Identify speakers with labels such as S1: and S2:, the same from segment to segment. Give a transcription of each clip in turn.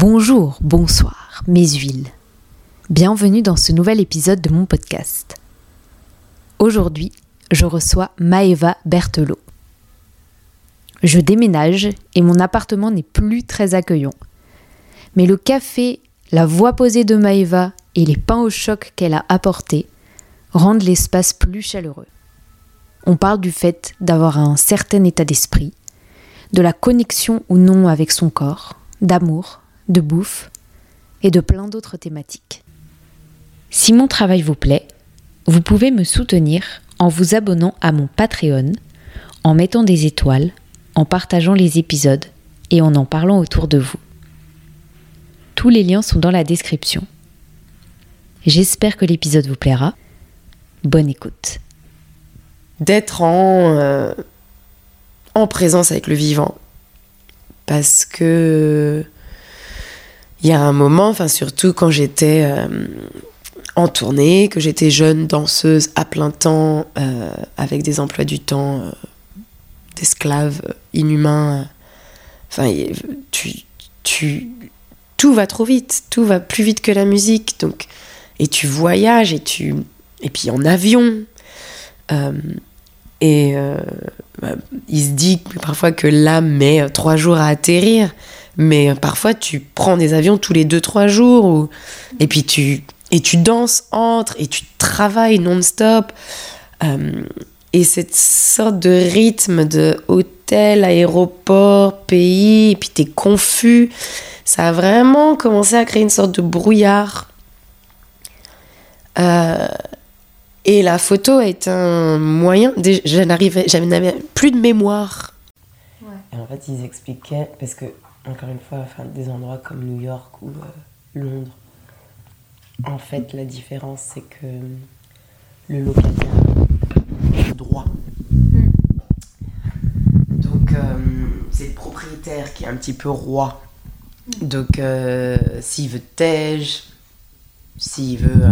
S1: Bonjour, bonsoir, mes huiles. Bienvenue dans ce nouvel épisode de mon podcast. Aujourd'hui, je reçois Maeva Berthelot. Je déménage et mon appartement n'est plus très accueillant. Mais le café, la voix posée de Maeva et les pains au choc qu'elle a apportés rendent l'espace plus chaleureux. On parle du fait d'avoir un certain état d'esprit, de la connexion ou non avec son corps, d'amour, de bouffe et de plein d'autres thématiques. Si mon travail vous plaît, vous pouvez me soutenir en vous abonnant à mon Patreon, en mettant des étoiles, en partageant les épisodes et en en parlant autour de vous. Tous les liens sont dans la description. J'espère que l'épisode vous plaira. Bonne écoute.
S2: D'être en, euh, en présence avec le vivant. Parce que il y a un moment, enfin surtout quand j'étais euh, en tournée, que j'étais jeune danseuse à plein temps, euh, avec des emplois du temps euh, d'esclaves inhumains. Tu, tu, tout va trop vite, tout va plus vite que la musique, donc et tu voyages et tu et puis en avion. et bah, il se dit parfois que l'âme met trois jours à atterrir. Mais parfois, tu prends des avions tous les 2-3 jours, et puis tu, et tu danses entre, et tu travailles non-stop. Euh, et cette sorte de rythme de hôtel, aéroport, pays, et puis tu es confus, ça a vraiment commencé à créer une sorte de brouillard. Euh, et la photo est un moyen. Je n'avais plus de mémoire.
S3: en fait, ils expliquaient, parce que encore une fois, enfin, des endroits comme New York ou euh, Londres. En fait, la différence, c'est que le locataire a droit. Hmm. Donc, euh, c'est le propriétaire qui est un petit peu roi. Hmm. Donc, euh, s'il veut tège, s'il veut.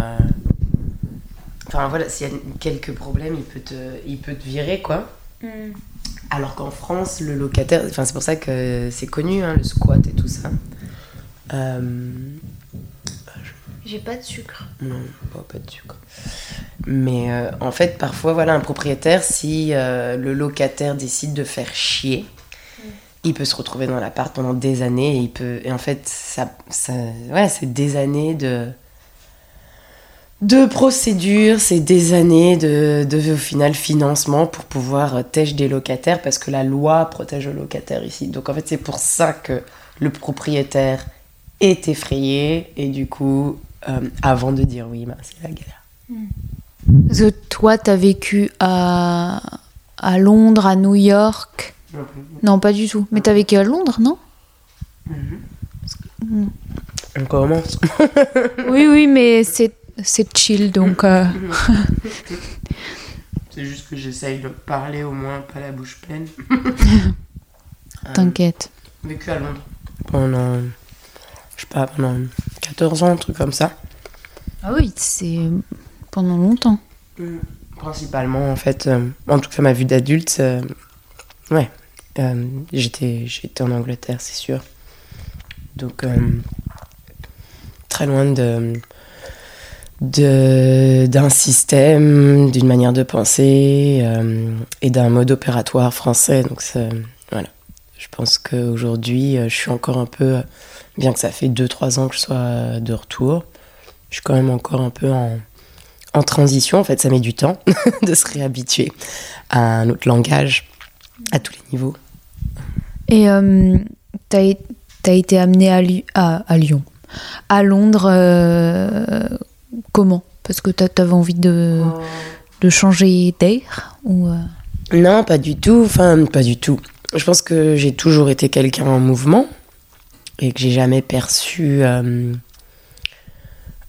S3: Enfin, voilà, s'il y a quelques problèmes, il peut te, il peut te virer, quoi. Hmm. Alors qu'en France, le locataire, enfin c'est pour ça que c'est connu, hein, le squat et tout ça. Euh,
S1: J'ai pas de sucre.
S3: Non, pas, de sucre. Mais euh, en fait, parfois, voilà, un propriétaire, si euh, le locataire décide de faire chier, mm. il peut se retrouver dans l'appart pendant des années et il peut, et en fait, ça, ça ouais, c'est des années de de procédures, c'est des années de, de, au final, financement pour pouvoir têcher des locataires parce que la loi protège le locataire ici. Donc en fait, c'est pour ça que le propriétaire est effrayé et du coup, euh, avant de dire oui, ben, c'est la galère.
S1: Hmm. Parce que toi, tu as vécu à, à Londres, à New York? Non, pas du tout. Mais tu as vécu à Londres, non?
S3: Mm-hmm. On commence.
S1: oui, oui, mais c'est c'est chill donc. Euh.
S3: c'est juste que j'essaye de parler au moins, pas la bouche pleine.
S1: T'inquiète.
S3: Euh, vécu à Londres pendant, je sais pas, pendant 14 ans, un truc comme ça.
S1: Ah oui, c'est pendant longtemps.
S3: Mm. Principalement, en fait, euh, en tout cas, ma vue d'adulte, ouais, j'étais, j'étais en Angleterre, c'est sûr. Donc, très loin de d'un système, d'une manière de penser euh, et d'un mode opératoire français. Donc voilà, je pense qu'aujourd'hui, euh, je suis encore un peu, bien que ça fait 2-3 ans que je sois de retour, je suis quand même encore un peu en, en transition. En fait, ça met du temps de se réhabituer à un autre langage à tous les niveaux.
S1: Et euh, tu as, été amené à, à, à, Lyon, à Londres comment? Parce que tu avais envie de, de changer d'air ou euh?
S3: Non, pas du tout. Enfin, pas du tout. Je pense que j'ai toujours été quelqu'un en mouvement et que j'ai jamais perçu euh,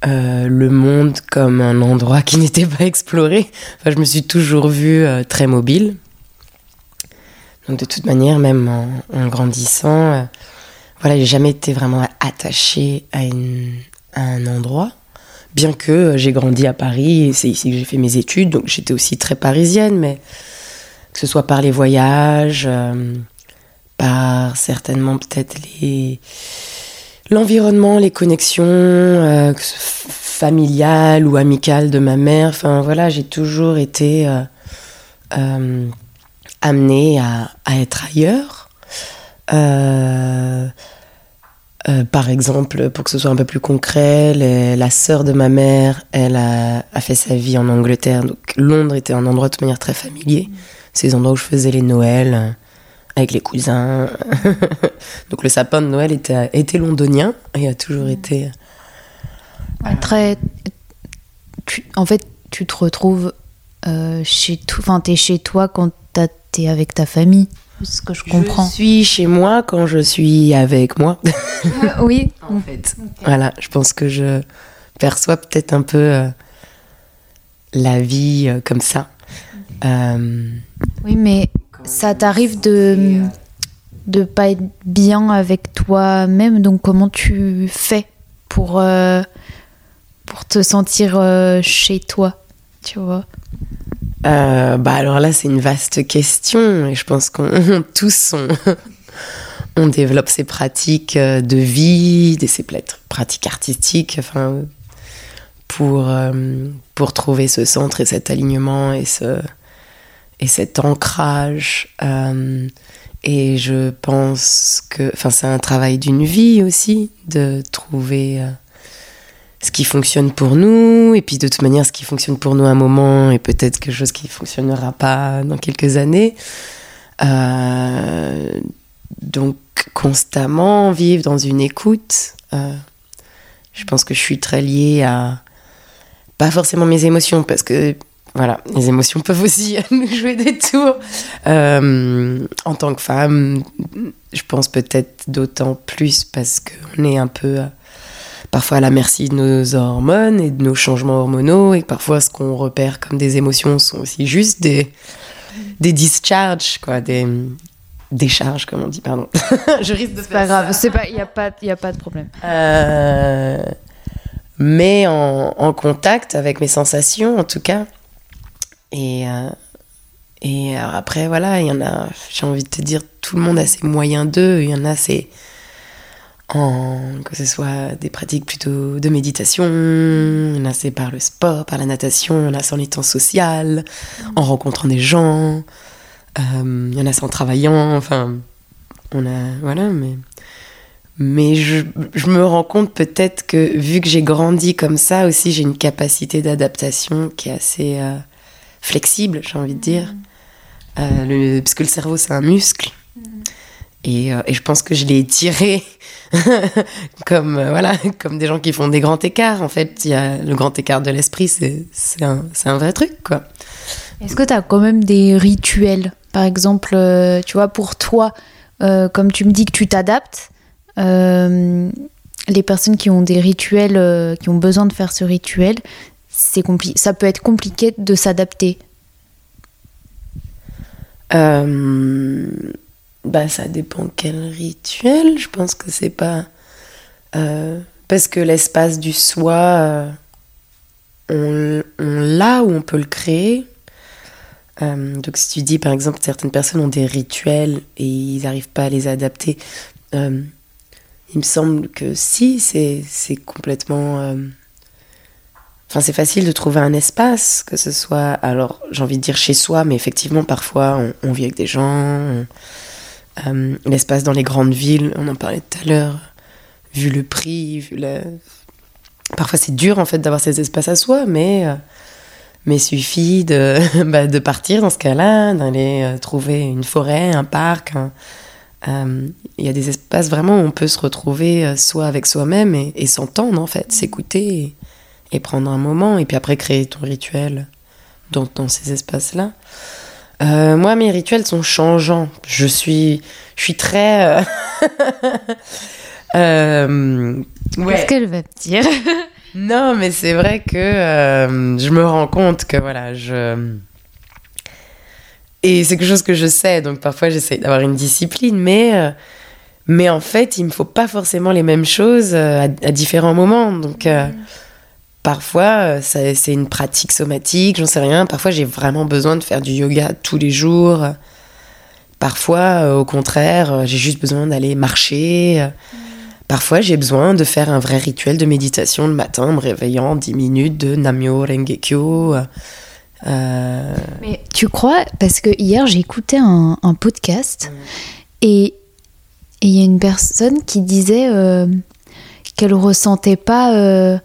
S3: euh, le monde comme un endroit qui n'était pas exploré. Enfin, je me suis toujours vue très mobile. Donc de toute manière, même en, grandissant, voilà, j'ai jamais été vraiment attachée à, à un endroit bien que euh, j'ai grandi à Paris et c'est ici que j'ai fait mes études, donc j'étais aussi très parisienne, mais que ce soit par les voyages, euh, par certainement peut-être l'environnement, les connexions familiales ou amicales de ma mère. Enfin voilà, j'ai toujours été amenée à, être ailleurs. Euh, par exemple, pour que ce soit un peu plus concret, la sœur de ma mère, elle a, fait sa vie en Angleterre. Donc Londres était un endroit de manière très familier. C'est les endroits où je faisais les Noëls euh, avec les cousins. donc le sapin de Noël était, était londonien et a toujours été.
S1: Euh, très. en fait, tu te retrouves chez toi. Enfin, t'es chez toi quand t'es avec ta famille ce que je comprends.
S3: Je suis chez moi quand je suis avec moi.
S1: Ah, oui,
S3: en fait. Voilà, je pense que je perçois peut-être un peu euh, la vie euh, comme ça.
S1: Euh, oui, mais ça t'arrive de de pas être bien avec toi-même, donc comment tu fais pour pour te sentir chez toi, tu vois?
S3: Euh, bah alors là, c'est une vaste question et je pense qu'on tous on, développe ces pratiques euh, de vie, ces pratiques artistiques, enfin pour euh, pour trouver ce centre et cet alignement et ce et cet ancrage. et je pense que, enfin, c'est un travail d'une vie aussi de trouver ce qui fonctionne pour nous, et puis de toute manière, ce qui fonctionne pour nous à un moment, et peut-être quelque chose qui ne fonctionnera pas dans quelques années. Euh, donc, constamment vivre dans une écoute. Euh, je pense que je suis très liée à. Pas forcément mes émotions, parce que voilà, les émotions peuvent aussi nous jouer des tours. Euh, en tant que femme, je pense peut-être d'autant plus parce qu'on est un peu parfois à la merci de nos hormones et de nos changements hormonaux, et parfois ce qu'on repère comme des émotions sont aussi juste des, des discharges, quoi, des décharges, comme on dit, pardon.
S1: Je risque de. C'est pas grave, c'est pas, il y a pas, il a pas de problème.
S3: Euh, mais en, en, contact avec mes sensations, en tout cas. Et euh, et après, voilà, il y en a. J'ai envie de te dire, tout le monde a ses moyens d'eux. Il y en a, c'est que ce soit des pratiques plutôt de méditation, en a c'est par le sport, par la natation, en a c'est en étant social, en rencontrant des gens, euh, il y en a c'est en travaillant, enfin, on a, voilà, mais, mais je, je me rends compte peut-être que vu que j'ai grandi comme ça aussi, j'ai une capacité d'adaptation qui est assez euh, flexible, j'ai envie de dire, euh, le, parce que le cerveau c'est un muscle. Et, et, je pense que je l'ai étiré comme euh, voilà, comme des gens qui font des grands écarts. En fait, il y a le grand écart de l'esprit, c'est un, un, vrai truc, quoi.
S1: Est-ce que tu as quand même des rituels? Par exemple, euh, tu vois, pour toi, euh, comme tu me dis que tu t'adaptes, les personnes qui ont des rituels, qui ont besoin de faire ce rituel, c'est ça peut être compliqué de s'adapter.
S3: Bah, ça dépend quel rituel. Je pense que c'est pas. Euh, parce que l'espace du soi, euh, on, l'a ou on peut le créer. Euh, donc, si tu dis par exemple, certaines personnes ont des rituels et ils n'arrivent pas à les adapter, il me semble que si, c'est complètement. Enfin, c'est facile de trouver un espace, que ce soit, alors j'ai envie de dire chez soi, mais effectivement, parfois on, vit avec des gens. Euh, l'espace dans les grandes villes, on en parlait tout à l'heure, vu le prix, vu la... Parfois c'est dur en fait d'avoir ces espaces à soi, mais, euh, mais suffit de, bah, de partir dans ce cas-là, d'aller euh, trouver une forêt, un parc. Il y a des espaces vraiment où on peut se retrouver soit avec soi-même et, s'entendre en fait, s'écouter et, prendre un moment, et puis après créer ton rituel dans ces espaces-là. Euh, moi, mes rituels sont changeants. Je suis, je suis très. Euh,
S1: euh, Qu'est-ce qu'elle va te dire?
S3: Non, mais c'est vrai que je me rends compte que voilà, je. Et c'est quelque chose que je sais, donc parfois j'essaie d'avoir une discipline, mais, mais en fait, il me faut pas forcément les mêmes choses à, différents moments. Donc, Parfois, euh, c'est une pratique somatique, j'en sais rien. Parfois, j'ai vraiment besoin de faire du yoga tous les jours. Parfois, euh, au contraire, euh, j'ai juste besoin d'aller marcher. parfois j'ai besoin de faire un vrai rituel de méditation le matin en me réveillant 10 minutes de Namyo Rengekyo. Euh,
S1: Mais tu crois, parce que hier j'ai écouté un, un podcast et il y a une personne qui disait euh, qu'elle ressentait pas, euh,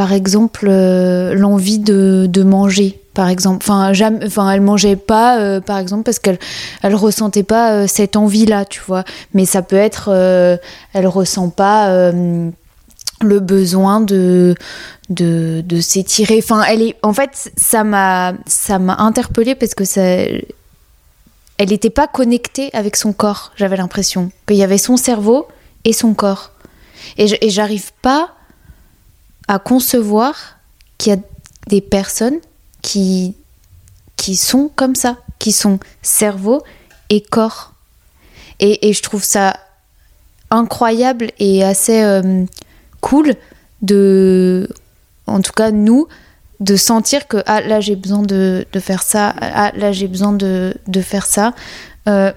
S1: par exemple, euh, l'envie de, de manger, par exemple. Enfin, elle mangeait pas, euh, par exemple, parce qu'elle elle ressentait pas euh, cette envie-là, tu vois. Mais ça peut être, elle ressent pas le besoin de de, de s'étirer. Enfin, elle est, en fait, ça m'a ça m'a interpellée parce que ça elle n'était pas connectée avec son corps, j'avais l'impression. Qu'il y avait son cerveau et son corps. Et j'arrive pas à concevoir qu'il y a des personnes qui, qui sont comme ça, qui sont cerveau et corps. Et, je trouve ça incroyable et assez euh, cool de, en tout cas nous, de sentir que ah, là j'ai besoin de, de faire ça, ah là j'ai besoin de, de faire ça. Euh,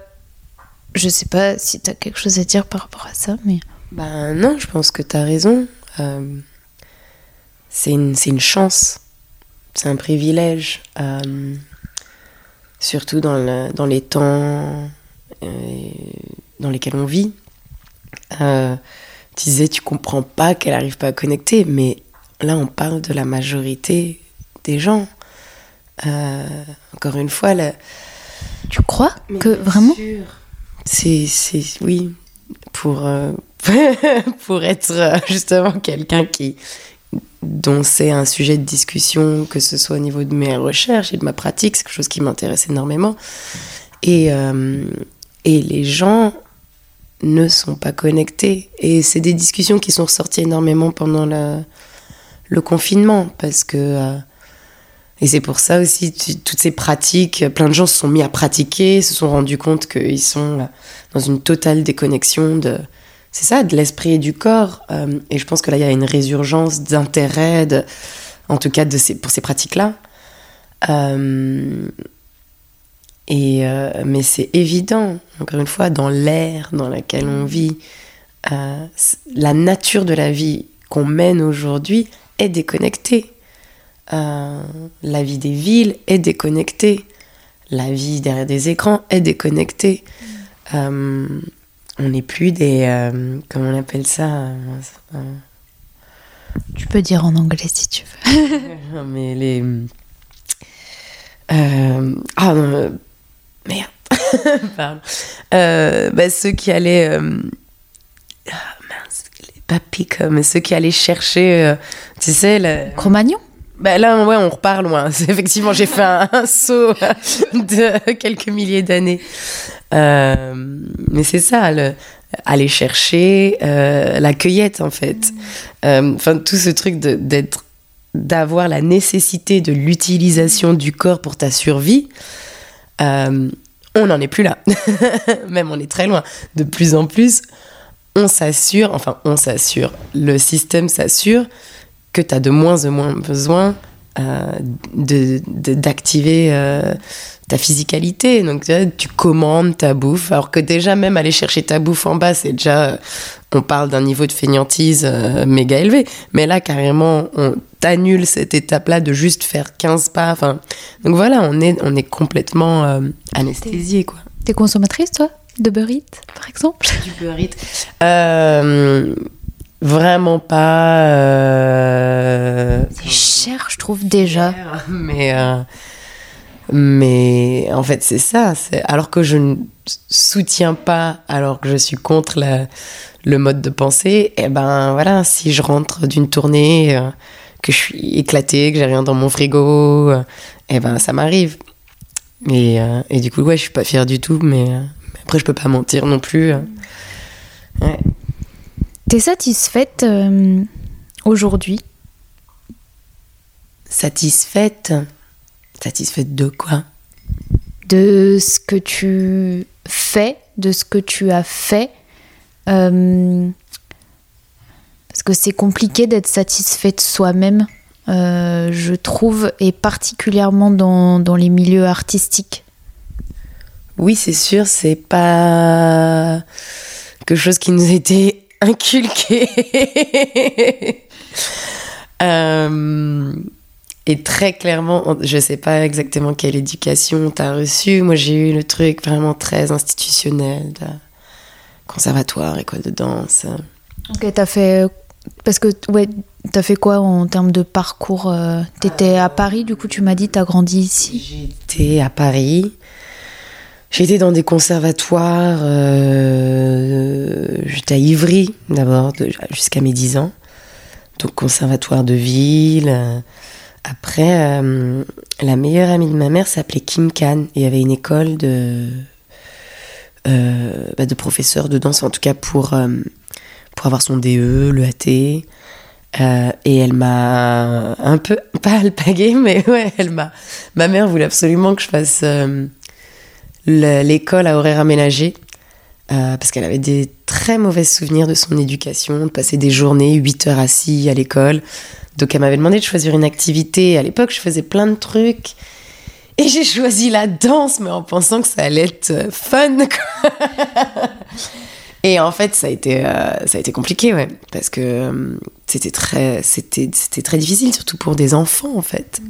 S1: je sais pas si tu as quelque chose à dire par rapport à ça, mais.
S3: Ben non, je pense que tu as raison. Euh, c'est une, c'est une chance, c'est un privilège, euh, surtout dans, le- dans les temps euh, dans lesquels on vit. Euh, tu disais, tu comprends pas qu'elle arrive pas à connecter, mais là, on parle de la majorité des gens. Encore une fois, la,
S1: Tu crois que vraiment
S3: c'est, c'est, oui, pour, pour être justement quelqu'un qui, dont c'est un sujet de discussion, que ce soit au niveau de mes recherches et de ma pratique, c'est quelque chose qui m'intéresse énormément. Et, euh, et les gens ne sont pas connectés. Et c'est des discussions qui sont ressorties énormément pendant le, confinement, parce que... euh, et c'est pour ça aussi, toutes ces pratiques, plein de gens se sont mis à pratiquer, se sont rendus compte qu'ils sont dans une totale déconnexion de, c'est ça, de l'esprit et du corps. Euh, et je pense que là, il y a une résurgence d'intérêt, en tout cas pour ces pratiques-là. Euh, euh, mais c'est évident, encore une fois, dans l'ère dans laquelle on vit, la nature de la vie qu'on mène aujourd'hui est déconnectée. La vie des villes est déconnectée. La vie derrière des écrans est déconnectée. On n'est plus des. euh, comment on appelle ça euh,
S1: Tu peux dire en anglais si tu veux.
S3: Mais les. euh, ah non, merde. Pardon. Bah, ceux qui allaient. ah, mince, les papis, mais ceux qui allaient chercher. tu sais, la,
S1: Cro-Magnon?
S3: Bah là, ouais, on repart loin. Effectivement, j'ai fait un, un saut de quelques milliers d'années. Euh, mais c'est ça, le, aller chercher euh, la cueillette, en fait. Euh, Enfin, tout ce truc d'être, d'avoir la nécessité de l'utilisation du corps pour ta survie. on n'en est plus là. Même on est très loin. De plus en plus, on s'assure, enfin, on s'assure, le système s'assure que tu as de moins en moins besoin euh, de- de- d'activer euh, ta physicalité. Donc tu, commandes ta bouffe, alors que déjà même aller chercher ta bouffe en bas, c'est déjà, euh, on parle d'un niveau de fainéantise euh, méga élevé. Mais là, carrément, on t'annule cette étape-là de juste faire 15 pas. Enfin, donc voilà, on est, on est complètement euh, anesthésié, quoi.
S1: T'es consommatrice, toi? De Eats, par exemple?
S3: Du Eats. Euh, vraiment pas. euh,
S1: C'est cher, je trouve, déjà.
S3: Mais, euh, mais en fait, c'est ça. Alors que je ne soutiens pas, alors que je suis contre la- le mode de pensée, et ben voilà, si je rentre d'une tournée, euh, que je suis éclatée, que j'ai rien dans mon frigo, et ben ça m'arrive. Et, et du coup, ouais, je suis pas fière du tout, mais, mais après, je peux pas mentir non plus. Ouais.
S1: T'es satisfaite euh, aujourd'hui?
S3: Satisfaite. Satisfaite de quoi?
S1: De ce que tu fais, de ce que tu as fait euh, Parce que c'est compliqué d'être satisfait de soi-même, euh, je trouve, et particulièrement dans, dans les milieux artistiques.
S3: Oui, c'est sûr, c'est pas quelque chose qui nous était inculqué. Euh, et très clairement, je sais pas exactement quelle éducation t'as reçue. Moi, j'ai eu le truc vraiment très institutionnel, de conservatoire, école de danse.
S1: Ok, t'as fait. Parce que, ouais, t'as fait quoi en termes de parcours euh, T'étais à Paris, du coup, tu m'as dit, t'as grandi ici?
S3: J'étais à Paris. J'étais dans des conservatoires. Euh, j'étais à Ivry d'abord, jusqu'à mes 10 ans. Donc, conservatoire de ville. Après, euh, la meilleure amie de ma mère s'appelait Kim Khan. Et avait une école de, euh, bah, de professeurs de danse, en tout cas pour, pour avoir son DE, le AT. et elle m'a un peu, pas alpagué, mais ouais, elle m'a. Ma mère voulait absolument que je fasse l'école à horaire aménagé. Euh, parce qu'elle avait des très mauvais souvenirs de son éducation, de passer des journées 8 heures assis à l'école. Donc elle m'avait demandé de choisir une activité. À l'époque, je faisais plein de trucs. Et j'ai choisi la danse, mais en pensant que ça allait être euh, fun. et en fait, ça a été, euh, ça a été compliqué, ouais. Parce que c'était très, c'était, c'était très difficile, surtout pour des enfants, en fait.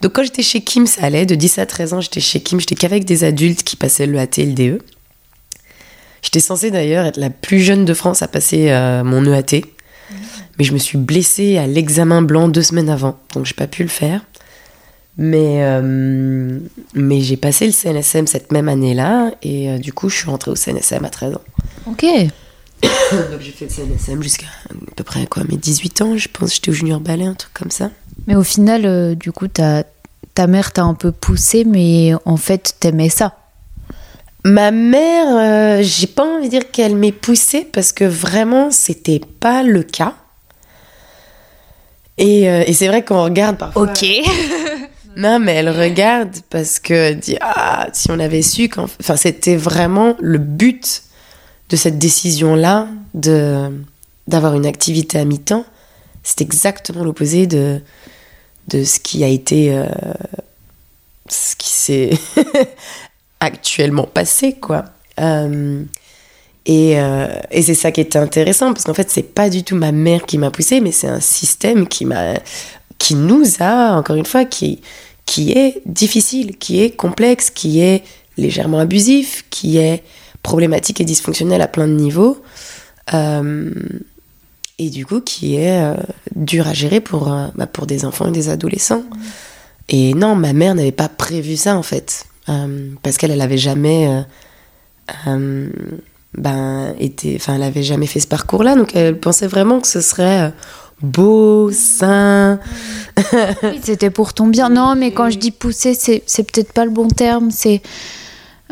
S3: Donc quand j'étais chez Kim, ça allait. De 10 à 13 ans, j'étais chez Kim. J'étais qu'avec des adultes qui passaient le AT et le DE. J'étais censée d'ailleurs être la plus jeune de France à passer euh, mon EAT. Mais je me suis blessée à l'examen blanc deux semaines avant. Donc j'ai pas pu le faire. Mais, euh, mais j'ai passé le CNSM cette même année-là. Et euh, du coup, je suis rentrée au CNSM à 13 ans.
S1: Ok.
S3: Donc j'ai fait le CNSM jusqu'à à peu près quoi, mes 18 ans. Je pense j'étais au junior ballet, un truc comme ça.
S1: Mais au final, euh, du coup, ta, ta mère t'a un peu poussé, mais en fait, t'aimais ça.
S3: Ma mère, euh, j'ai pas envie de dire qu'elle m'ait poussée parce que vraiment, c'était pas le cas. Et, euh, et c'est vrai qu'on regarde parfois.
S1: Ok.
S3: non, mais elle regarde parce que dit ah si on avait su quand, enfin c'était vraiment le but de cette décision là de d'avoir une activité à mi-temps. C'est exactement l'opposé de de ce qui a été euh, ce qui s'est actuellement passé quoi. Euh, et, euh, et c'est ça qui était intéressant parce qu'en fait c'est pas du tout ma mère qui m'a poussé mais c'est un système qui m'a qui nous a encore une fois qui qui est difficile qui est complexe qui est légèrement abusif qui est problématique et dysfonctionnel à plein de niveaux et du coup qui est euh, dur à gérer pour, euh, bah, pour des enfants et des adolescents. Et non, ma mère n'avait pas prévu ça en fait, euh, parce qu'elle elle avait jamais ben été, enfin elle avait jamais fait ce parcours-là, donc elle pensait vraiment que ce serait beau, sain.
S1: c'était pour ton bien. Non, mais quand je dis pousser, c'est peut-être pas le bon terme. C'est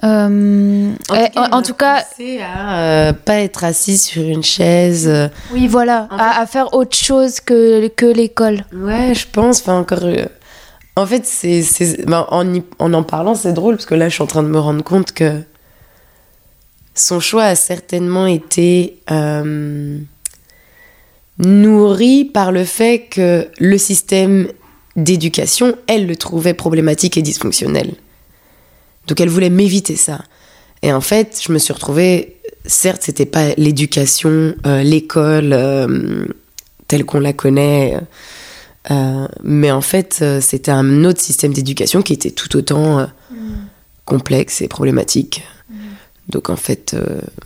S3: euh, en, tout cas, à euh, pas être assis sur une chaise. Euh,
S1: oui, voilà, à, faire autre chose que, que l'école.
S3: Ouais, je pense. Enfin, encore. en fait, c'est, ben, en, en, en parlant, c'est drôle parce que là, je suis en train de me rendre compte que son choix a certainement été nourri par le fait que le système d'éducation, elle le trouvait problématique et dysfonctionnel. Donc elle voulait m'éviter ça. Et en fait, je me suis retrouvée, certes, c'était pas l'éducation, euh, l'école euh, telle qu'on la connaît, euh, mais en fait, c'était un autre système d'éducation qui était tout autant complexe et problématique. Donc en fait,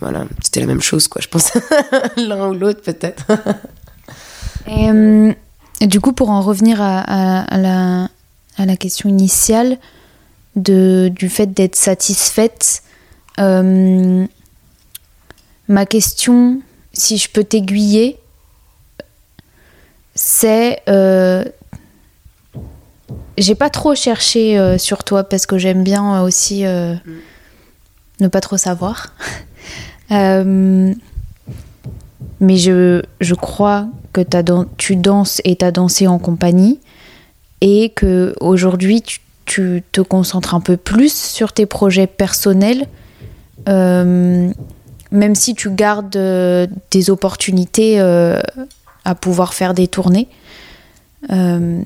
S3: voilà, c'était la même chose, quoi, je pense. L'un ou l'autre, peut-être.
S1: et, du coup, pour en revenir à, la, à la question initiale, de, du fait d'être satisfaite. Euh, ma question, si je peux t'aiguiller, c'est... Euh, j'ai pas trop cherché euh, sur toi parce que j'aime bien aussi ne pas trop savoir. mais je, je crois que tu danses et tu as dansé en compagnie et que aujourd'hui tu tu te concentres un peu plus sur tes projets personnels, euh, même si tu gardes euh, des opportunités euh, à pouvoir faire des tournées. donc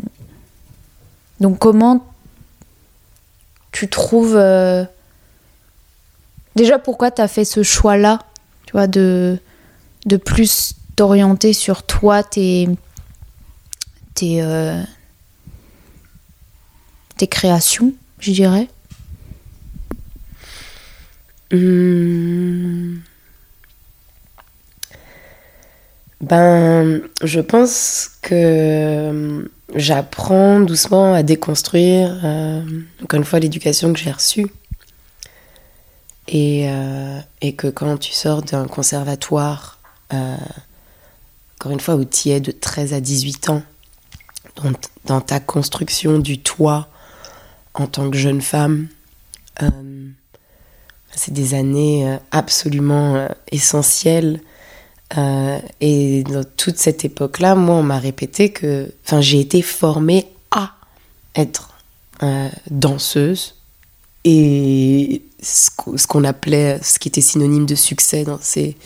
S1: comment tu trouves... Déjà, pourquoi tu as fait ce choix-là, tu vois, de, de plus t'orienter sur toi, tes, tes, tes créations, je dirais
S3: Hum. Ben, je pense que j'apprends doucement à déconstruire, euh, encore une fois, l'éducation que j'ai reçue. Et, euh, et, que quand tu sors d'un conservatoire, euh, encore une fois, où tu es de 13 à 18 ans, dans, dans, ta construction du toit en tant que jeune femme, euh, c'est des années euh, absolument euh, essentielles. Euh, et dans toute cette époque-là, moi, on m'a répété que, enfin, j'ai été formée à être euh, danseuse et ce qu'on appelait, ce qui était synonyme de succès dans ces,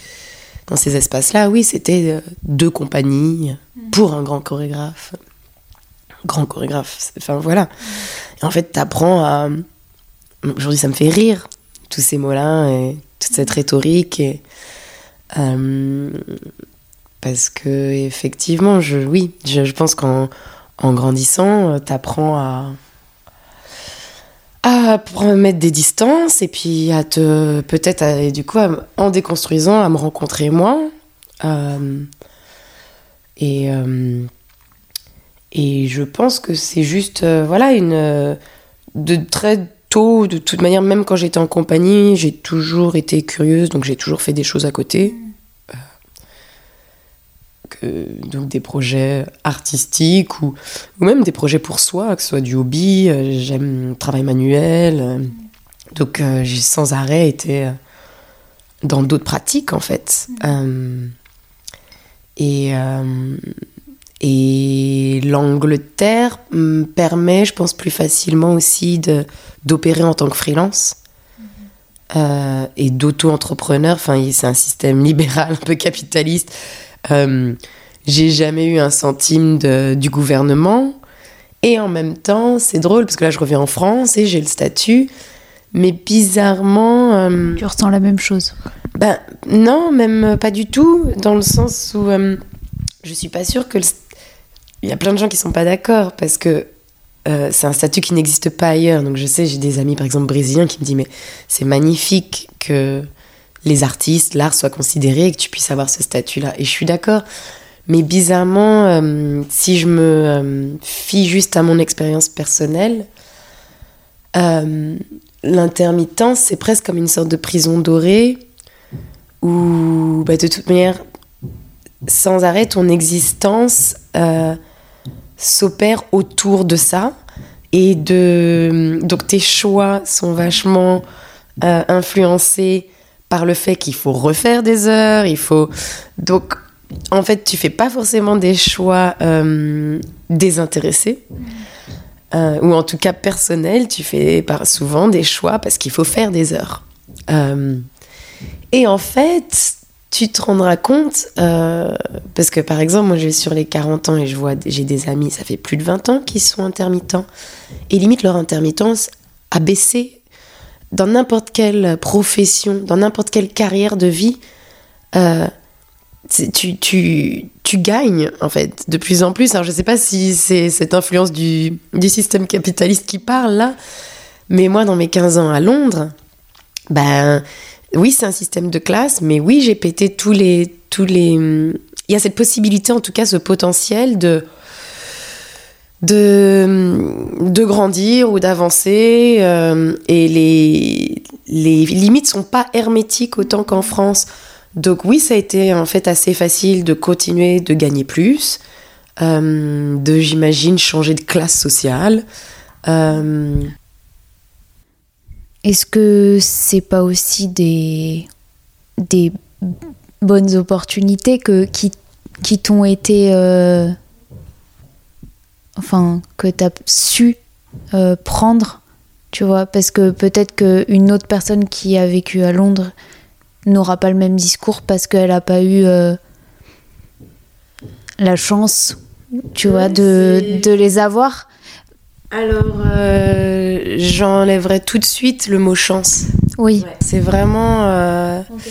S3: dans ces espaces-là, oui, c'était deux compagnies pour un grand chorégraphe. Grand chorégraphe, enfin voilà. En fait, t'apprends à. Aujourd'hui, ça me fait rire, tous ces mots-là et toute cette rhétorique. Et, euh, parce que, effectivement, je, oui, je, je pense qu'en en grandissant, t'apprends à à mettre des distances et puis à te peut-être du coup en déconstruisant à me rencontrer moi euh, et euh, et je pense que c'est juste euh, voilà une de très tôt de toute manière même quand j'étais en compagnie j'ai toujours été curieuse donc j'ai toujours fait des choses à côté que, donc des projets artistiques ou, ou, même des projets pour soi, que ce soit du hobby, euh, j'aime le travail manuel. Euh, donc euh, j'ai sans arrêt été dans d'autres pratiques en fait. Euh, et et l'Angleterre me permet, je pense, plus facilement aussi d'opérer en tant que freelance. Euh, et d'auto-entrepreneur. Enfin, c'est un système libéral, un peu capitaliste. Euh, j'ai jamais eu un centime de, du gouvernement. Et en même temps, c'est drôle parce que là, je reviens en France et j'ai le statut. Mais bizarrement. Euh,
S1: tu ressens la même chose
S3: Ben non, même pas du tout. Dans le sens où je suis pas sûre que. Le... Il y a plein de gens qui sont pas d'accord parce que euh, c'est un statut qui n'existe pas ailleurs. Donc je sais, j'ai des amis par exemple brésiliens qui me disent mais c'est magnifique que les artistes, l'art soit considéré et que tu puisses avoir ce statut-là. Et je suis d'accord. Mais bizarrement, euh, si je me euh, fie juste à mon expérience personnelle, l'intermittence, c'est presque comme une sorte de prison dorée où, bah, de toute manière, sans arrêt, ton existence s'opère autour de ça. Et de... donc tes choix sont vachement influencés par le fait qu'il faut refaire des heures, il faut... Donc, en fait, tu fais pas forcément des choix euh, désintéressés, euh, ou en tout cas personnels, tu fais par souvent des choix parce qu'il faut faire des heures. Euh, et en fait, tu te rendras compte, euh, parce que par exemple, moi je vais sur les 40 ans et je vois, j'ai des amis, ça fait plus de 20 ans qu'ils sont intermittents, et limite leur intermittence a baissé. Dans n'importe quelle profession, dans n'importe quelle carrière de vie, euh, tu, tu, tu, gagnes en fait de plus en plus. Alors je sais pas si c'est cette influence du, du, système capitaliste qui parle là, mais moi dans mes 15 ans à Londres, ben oui c'est un système de classe, mais oui j'ai pété tous les... Tous les il y a cette possibilité, en tout cas ce potentiel de de, de grandir ou d'avancer euh, et les, les limites sont pas hermétiques autant qu'en France. Donc oui, ça a été en fait assez facile de continuer de gagner plus, euh, de j'imagine changer de classe sociale.
S1: Est-ce que c'est pas aussi des des bonnes opportunités que qui qui t'ont été euh enfin que tu as su euh, prendre, tu vois, parce que peut-être qu'une autre personne qui a vécu à Londres n'aura pas le même discours parce qu'elle n'a pas eu euh, la chance, tu vois, de, de, les avoir.
S3: Alors, euh, j'enlèverai tout de suite le mot chance.
S1: Oui.
S3: Ouais. C'est vraiment.
S1: Okay.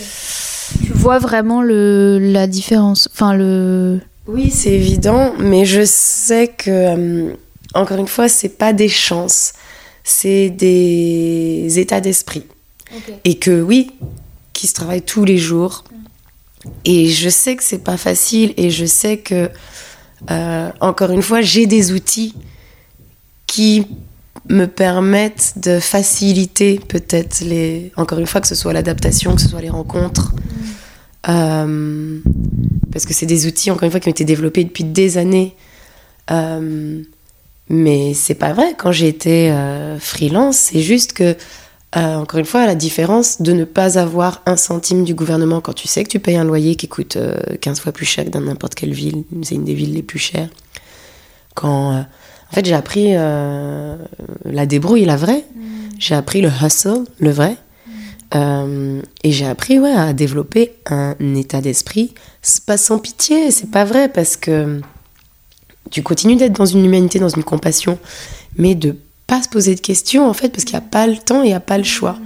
S1: Tu vois vraiment le, la différence. Enfin, le.
S3: Oui, c'est évident, mais je sais que, euh, encore une fois, c'est pas des chances, c'est des états d'esprit. Et que oui, qui se travaillent tous les jours. Et je sais que c'est pas facile, et je sais que, euh, encore une fois, j'ai des outils qui me permettent de faciliter peut-être les encore une fois que ce soit l'adaptation que ce soit les rencontres. Euh, parce que c'est des outils encore une fois qui ont été développés depuis des années. Euh, mais c'est pas vrai. Quand j'ai été euh, freelance c'est juste que encore une fois la différence de ne pas avoir un centime du gouvernement quand tu sais que tu payes un loyer qui coûte 15 fois plus cher que dans n'importe quelle ville. C'est une des villes les plus chères. Quand en fait, j'ai appris euh, la débrouille, la vraie. Mm. J'ai appris le hustle, le vrai. Mm. Euh, et j'ai appris ouais, à développer un état d'esprit pas sans pitié, c'est pas vrai, parce que tu continues d'être dans une humanité, dans une compassion, mais de pas se poser de questions, en fait, parce qu'il n'y a pas le temps et il n'y a pas le choix.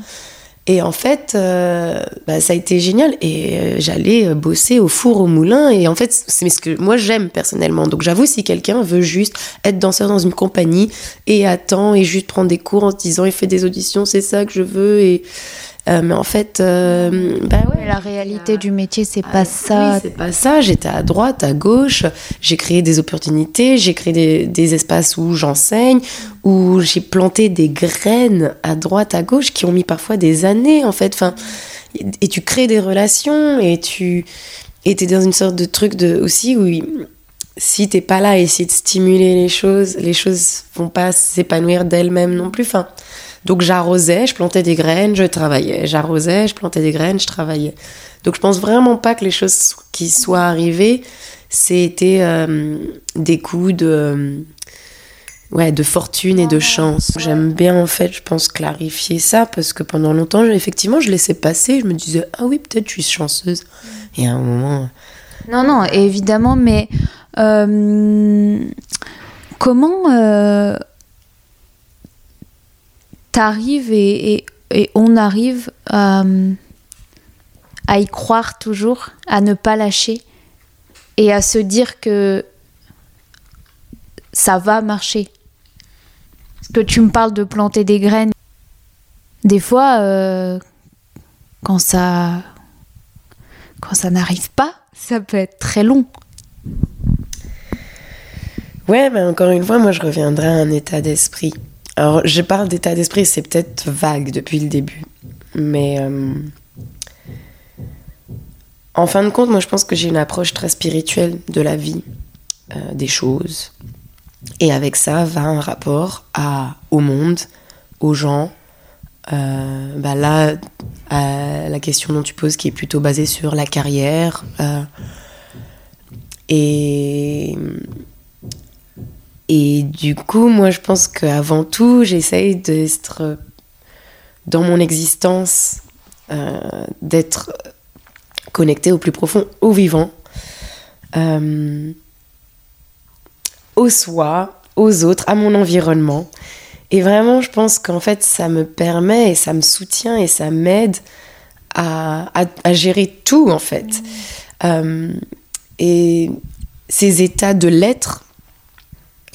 S3: Et en fait, euh, bah, ça a été génial. Et euh, j'allais euh, bosser au four, au moulin. Et en fait, c'est ce que moi j'aime personnellement. Donc j'avoue, si quelqu'un veut juste être danseur dans une compagnie et attend et juste prendre des cours en se disant il fait des auditions, c'est ça que je veux. Et euh, mais en fait, euh, bah ouais,
S1: la réalité du métier, c'est pas ah, ça.
S3: Oui, c'est pas ça. J'étais à droite, à gauche. J'ai créé des opportunités. J'ai créé des, des, espaces où j'enseigne, où j'ai planté des graines à droite, à gauche, qui ont mis parfois des années, en fait. Enfin, et tu crées des relations et tu étais dans une sorte de truc de aussi où si t'es pas là et essayer de stimuler les choses, les choses vont pas s'épanouir d'elles-mêmes non plus. Enfin, donc j'arrosais, je plantais des graines, je travaillais. J'arrosais, je plantais des graines, je travaillais. Donc je pense vraiment pas que les choses qui soient arrivées, c'était euh, des coups de, euh, ouais, de fortune et de chance. J'aime bien en fait, je pense, clarifier ça parce que pendant longtemps, effectivement, je laissais passer. Je me disais, ah oui, peut-être je suis chanceuse. Et à un moment.
S1: Non, non, évidemment, mais euh, comment t'arrives et, on arrive à, à y croire toujours, à ne pas lâcher et à se dire que ça va marcher. Parce que tu me parles de planter des graines. Des fois, euh, quand ça, quand ça n'arrive pas, ça peut être très long.
S3: Ouais, mais encore une fois, moi je reviendrai à un état d'esprit. Alors, je parle d'état d'esprit, c'est peut-être vague depuis le début. Mais euh, en fin de compte, moi, je pense que j'ai une approche très spirituelle de la vie, euh, des choses. Et avec ça va un rapport à, au monde, aux gens. Euh, bah là, à la question dont tu poses, qui est plutôt basée sur la carrière. et et du coup, moi, je pense qu'avant tout, j'essaye d'être dans mon existence, euh, d'être connecté au plus profond, au vivant, euh, au soi, aux autres, à mon environnement. Et vraiment, je pense qu'en fait, ça me permet et ça me soutient et ça m'aide à, à, gérer tout, en fait. Mmh. Euh, et ces états de l'être,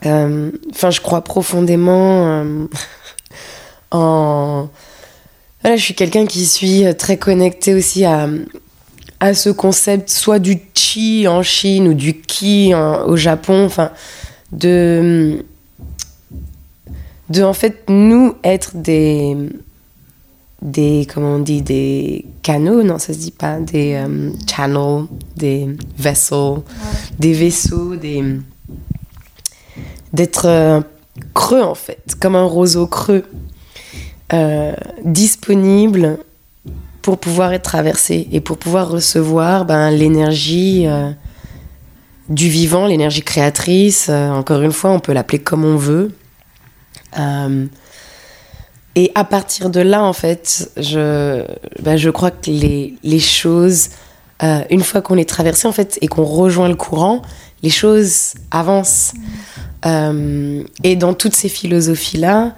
S3: enfin, je crois profondément euh, en. Voilà, je suis quelqu'un qui suis très connecté aussi à, à ce concept, soit du chi en Chine ou du ki au Japon, enfin, de. de en fait nous être des des comment on dit des canaux non ça se dit pas des euh, channels des vessels des vaisseaux des d'être euh, creux en fait, comme un roseau creux, euh, disponible pour pouvoir être traversé et pour pouvoir recevoir ben, l'énergie euh, du vivant, l'énergie créatrice. encore une fois, on peut l'appeler comme on veut. et à partir de là, en fait, je, ben, je crois que les, les choses, une fois qu'on est traversé en fait et qu'on rejoint le courant, les choses avancent. Euh, et dans toutes ces philosophies-là,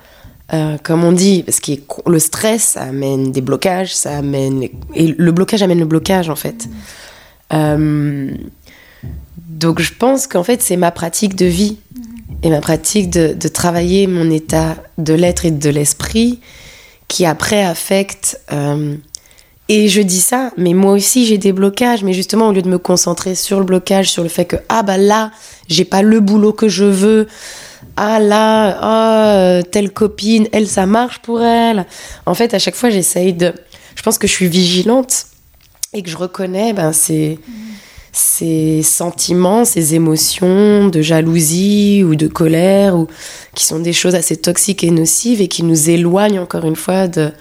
S3: Euh, comme on dit, parce que le stress amène des blocages, ça amène et le blocage amène le blocage en fait. Euh, donc je pense qu'en fait c'est ma pratique de vie et ma pratique de travailler mon état de l'être et de l'esprit qui après affecte. Et je dis ça, mais moi aussi j'ai des blocages, mais justement au lieu de me concentrer sur le blocage, sur le fait que ah bah là j'ai pas le boulot que je veux, ah là, oh, telle copine, elle, ça marche pour elle. En fait, à chaque fois, j'essaye de. Je pense que je suis vigilante et que je reconnais ben, ces, ces sentiments, ces émotions de jalousie ou de colère, ou, qui sont des choses assez toxiques et nocives et qui nous éloignent encore une fois de,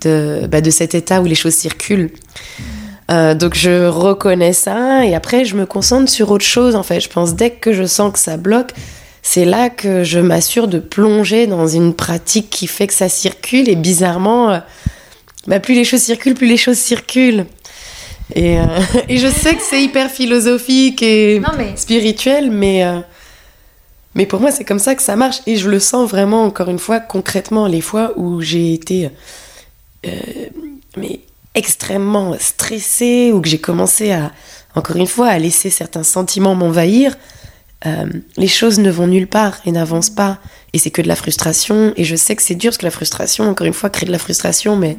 S3: de, ben, de cet état où les choses circulent. Euh, donc je reconnais ça et après je me concentre sur autre chose en fait. Je pense dès que je sens que ça bloque, c'est là que je m'assure de plonger dans une pratique qui fait que ça circule et bizarrement, euh, bah, plus les choses circulent, plus les choses circulent. Et, euh, et je sais que c'est hyper philosophique et spirituel, mais, mais pour moi c'est comme ça que ça marche et je le sens vraiment encore une fois concrètement les fois où j'ai été mais extrêmement stressée ou que j'ai commencé à encore une fois à laisser certains sentiments m'envahir euh, les choses ne vont nulle part et n'avancent pas. Et c'est que de la frustration. Et je sais que c'est dur parce que la frustration, encore une fois, crée de la frustration, mais,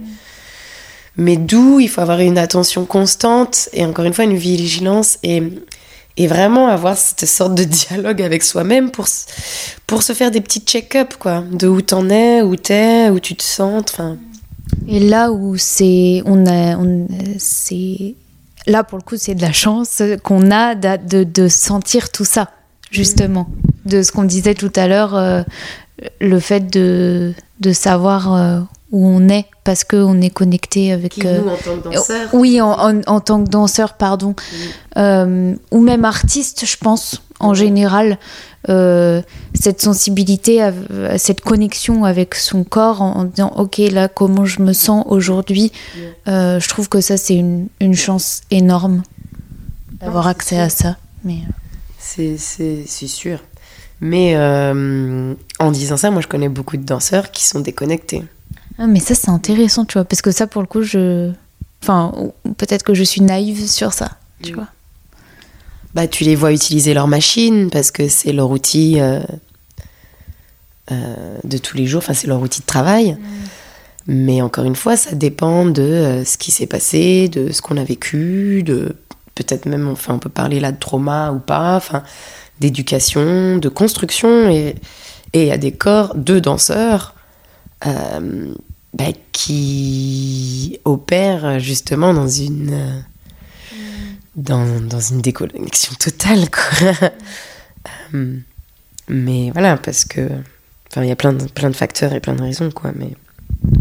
S3: mais d'où il faut avoir une attention constante et encore une fois une vigilance et, et vraiment avoir cette sorte de dialogue avec soi-même pour, pour se faire des petits check-up, quoi, de où t'en es, où t'es, où tu te sens. Enfin.
S1: Et là où c'est. On. Là, pour le coup, c'est de la chance qu'on a de, de sentir tout ça justement, de ce qu'on disait tout à l'heure, euh, le fait de, de savoir euh, où on est parce qu'on est connecté avec.
S3: Qui, nous, en tant que danseur.
S1: Oui, en, en, tant que danseur, pardon. Euh, ou même artiste, je pense, en général. cette sensibilité, à, cette connexion avec son corps en, disant ok là comment je me sens aujourd'hui, je trouve que ça c'est une, une, chance énorme d'avoir accès à ça. Mais
S3: c'est sûr. Mais euh, en disant ça, moi je connais beaucoup de danseurs qui sont déconnectés.
S1: Ah, mais ça c'est intéressant, tu vois, parce que ça pour le coup, je. Enfin, peut-être que je suis naïve sur ça, tu mm. vois.
S3: Bah, tu les vois utiliser leur machine parce que c'est leur outil euh, euh, de tous les jours, enfin, c'est leur outil de travail. Mm. Mais encore une fois, ça dépend de ce qui s'est passé, de ce qu'on a vécu, de peut-être même, enfin, on peut parler là de trauma ou pas, enfin, d'éducation, de construction, et il y a des corps de danseurs euh, bah, qui opèrent justement dans une, dans, dans, une déconnexion totale, quoi. Euh, mais voilà, parce que, enfin, il y a plein de, plein de facteurs et plein de raisons, quoi, mais,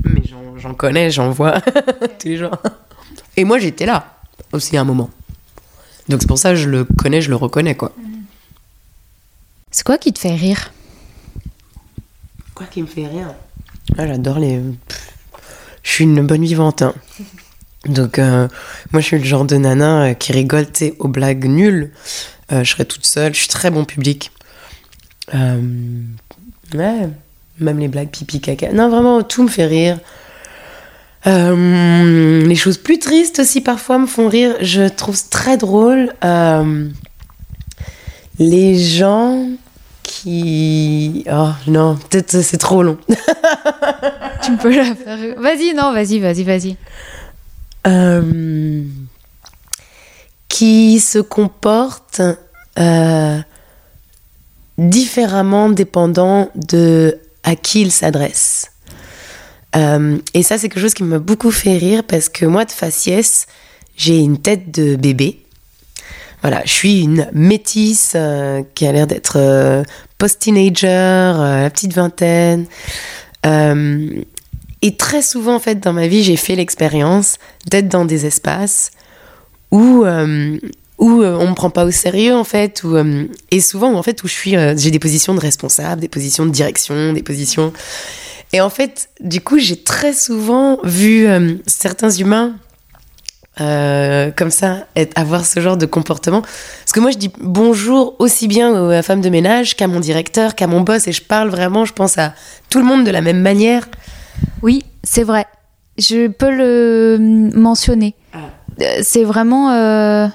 S3: mais j'en connais, j'en vois tous les jours. Et moi, j'étais là aussi à un moment. Donc c'est pour ça que je le connais, je le reconnais, quoi.
S1: C'est quoi qui te fait rire?
S3: Quoi qui me fait rire? Ah, J'adore les... Je suis une bonne vivante. Hein. Donc euh, moi je suis le genre de nana euh, qui rigole aux blagues nulles. Euh, je serais toute seule, je suis très bon public. ouais, même les blagues pipi caca. Non vraiment tout me fait rire. Les choses plus tristes aussi parfois me font rire. Je trouve très drôle les gens qui. Oh non, peut-être c'est trop long.
S1: tu peux la faire. Vas-y, non, vas-y, vas-y, vas-y.
S3: Euh, qui se comportent différemment dépendant de à qui ils s'adressent. Euh, et ça, c'est quelque chose qui m'a beaucoup fait rire parce que moi, de faciès, j'ai une tête de bébé. Voilà, je suis une métisse euh, qui a l'air d'être euh, post-teenager, la petite vingtaine. et très souvent, en fait, dans ma vie, j'ai fait l'expérience d'être dans des espaces où où on me prend pas au sérieux en fait et souvent en fait où je suis j'ai des positions de responsable des positions de direction des positions et en fait, du coup, j'ai très souvent vu euh, certains humains euh, comme ça, être, avoir ce genre de comportement. Parce que moi, je dis bonjour aussi bien à la femme de ménage qu'à mon directeur, qu'à mon boss, et je parle vraiment, je pense à tout le monde de la même manière.
S1: Oui, c'est vrai. Je peux le mentionner.
S3: Ah.
S1: Euh, C'est vraiment. euh,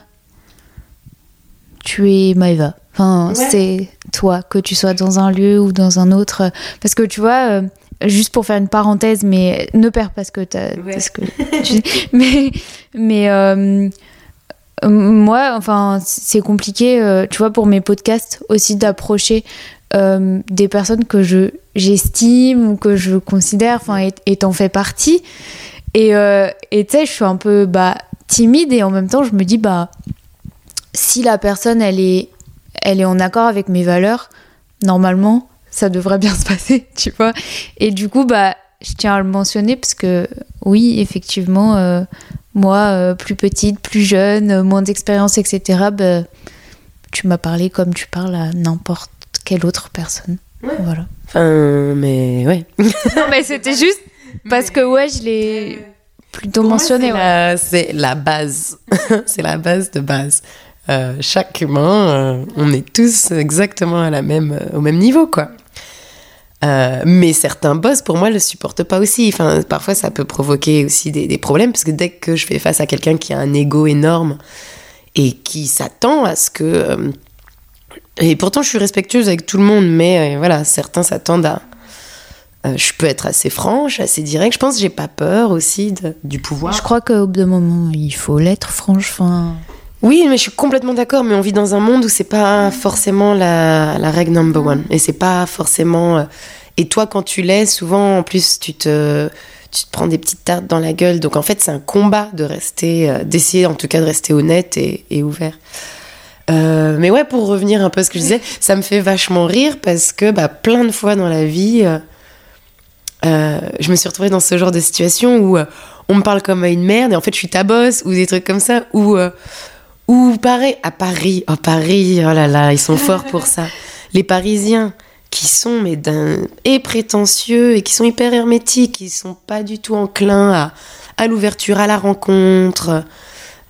S1: Tu es Maëva. Enfin,
S3: Ouais.
S1: c'est toi, que tu sois dans un lieu ou dans un autre. Parce que tu vois, euh, juste pour faire une parenthèse, mais ne perds pas ce que tu
S3: Ouais.
S1: ce que tu- mais mais euh, moi, enfin, c'est compliqué, euh, tu vois, pour mes podcasts aussi d'approcher euh, des personnes que je j'estime ou que je considère, enfin, et- et t'en fais partie. Et et tu sais, je suis un peu bah timide et en même temps, je me dis bah si la personne elle est elle est en accord avec mes valeurs, normalement, ça devrait bien se passer, tu vois. Et du coup, bah, je tiens à le mentionner parce que, oui, effectivement, euh, moi, euh, plus petite, plus jeune, euh, moins d'expérience, etc., bah, tu m'as parlé comme tu parles à n'importe quelle autre personne.
S3: Ouais.
S1: Voilà.
S3: Enfin, mais ouais.
S1: Non, mais c'était juste parce que, ouais, je l'ai plutôt mentionné.
S3: C'est
S1: ouais.
S3: la, base. c'est la base de base. Euh, chaque humain, on est tous exactement à la même, au même niveau, quoi. Euh, mais certains boss, pour moi, le supportent pas aussi. Enfin, parfois, ça peut provoquer aussi des, problèmes, parce que dès que je fais face à quelqu'un qui a un ego énorme et qui s'attend à ce que... euh, et pourtant, je suis respectueuse avec tout le monde, mais euh, voilà, certains s'attendent à... je peux être assez franche, assez directe. Je pense que j'ai pas peur aussi de- du pouvoir.
S1: Je crois qu'au bout d'un moment, il faut l'être, franchement.
S3: Oui, mais je suis complètement d'accord, mais on vit dans un monde où c'est pas forcément la, la règle number one. Et c'est pas forcément. euh, Et toi, quand tu l'es, souvent, en plus, tu te, tu te prends des petites tartes dans la gueule. Donc, en fait, c'est un combat de rester, euh, d'essayer en tout cas de rester honnête et, ouvert. Euh, mais ouais, pour revenir un peu à ce que je disais, ça me fait vachement rire parce que bah, plein de fois dans la vie, je me suis retrouvée dans ce genre de situation où on me parle comme à une merde et en fait je suis ta boss ou des trucs comme ça ou ou pareil à Paris oh Paris oh là là ils sont forts pour ça. Les Parisiens qui sont mais d'un et prétentieux et qui sont hyper hermétiques qui sont pas du tout enclins à à l'ouverture à la rencontre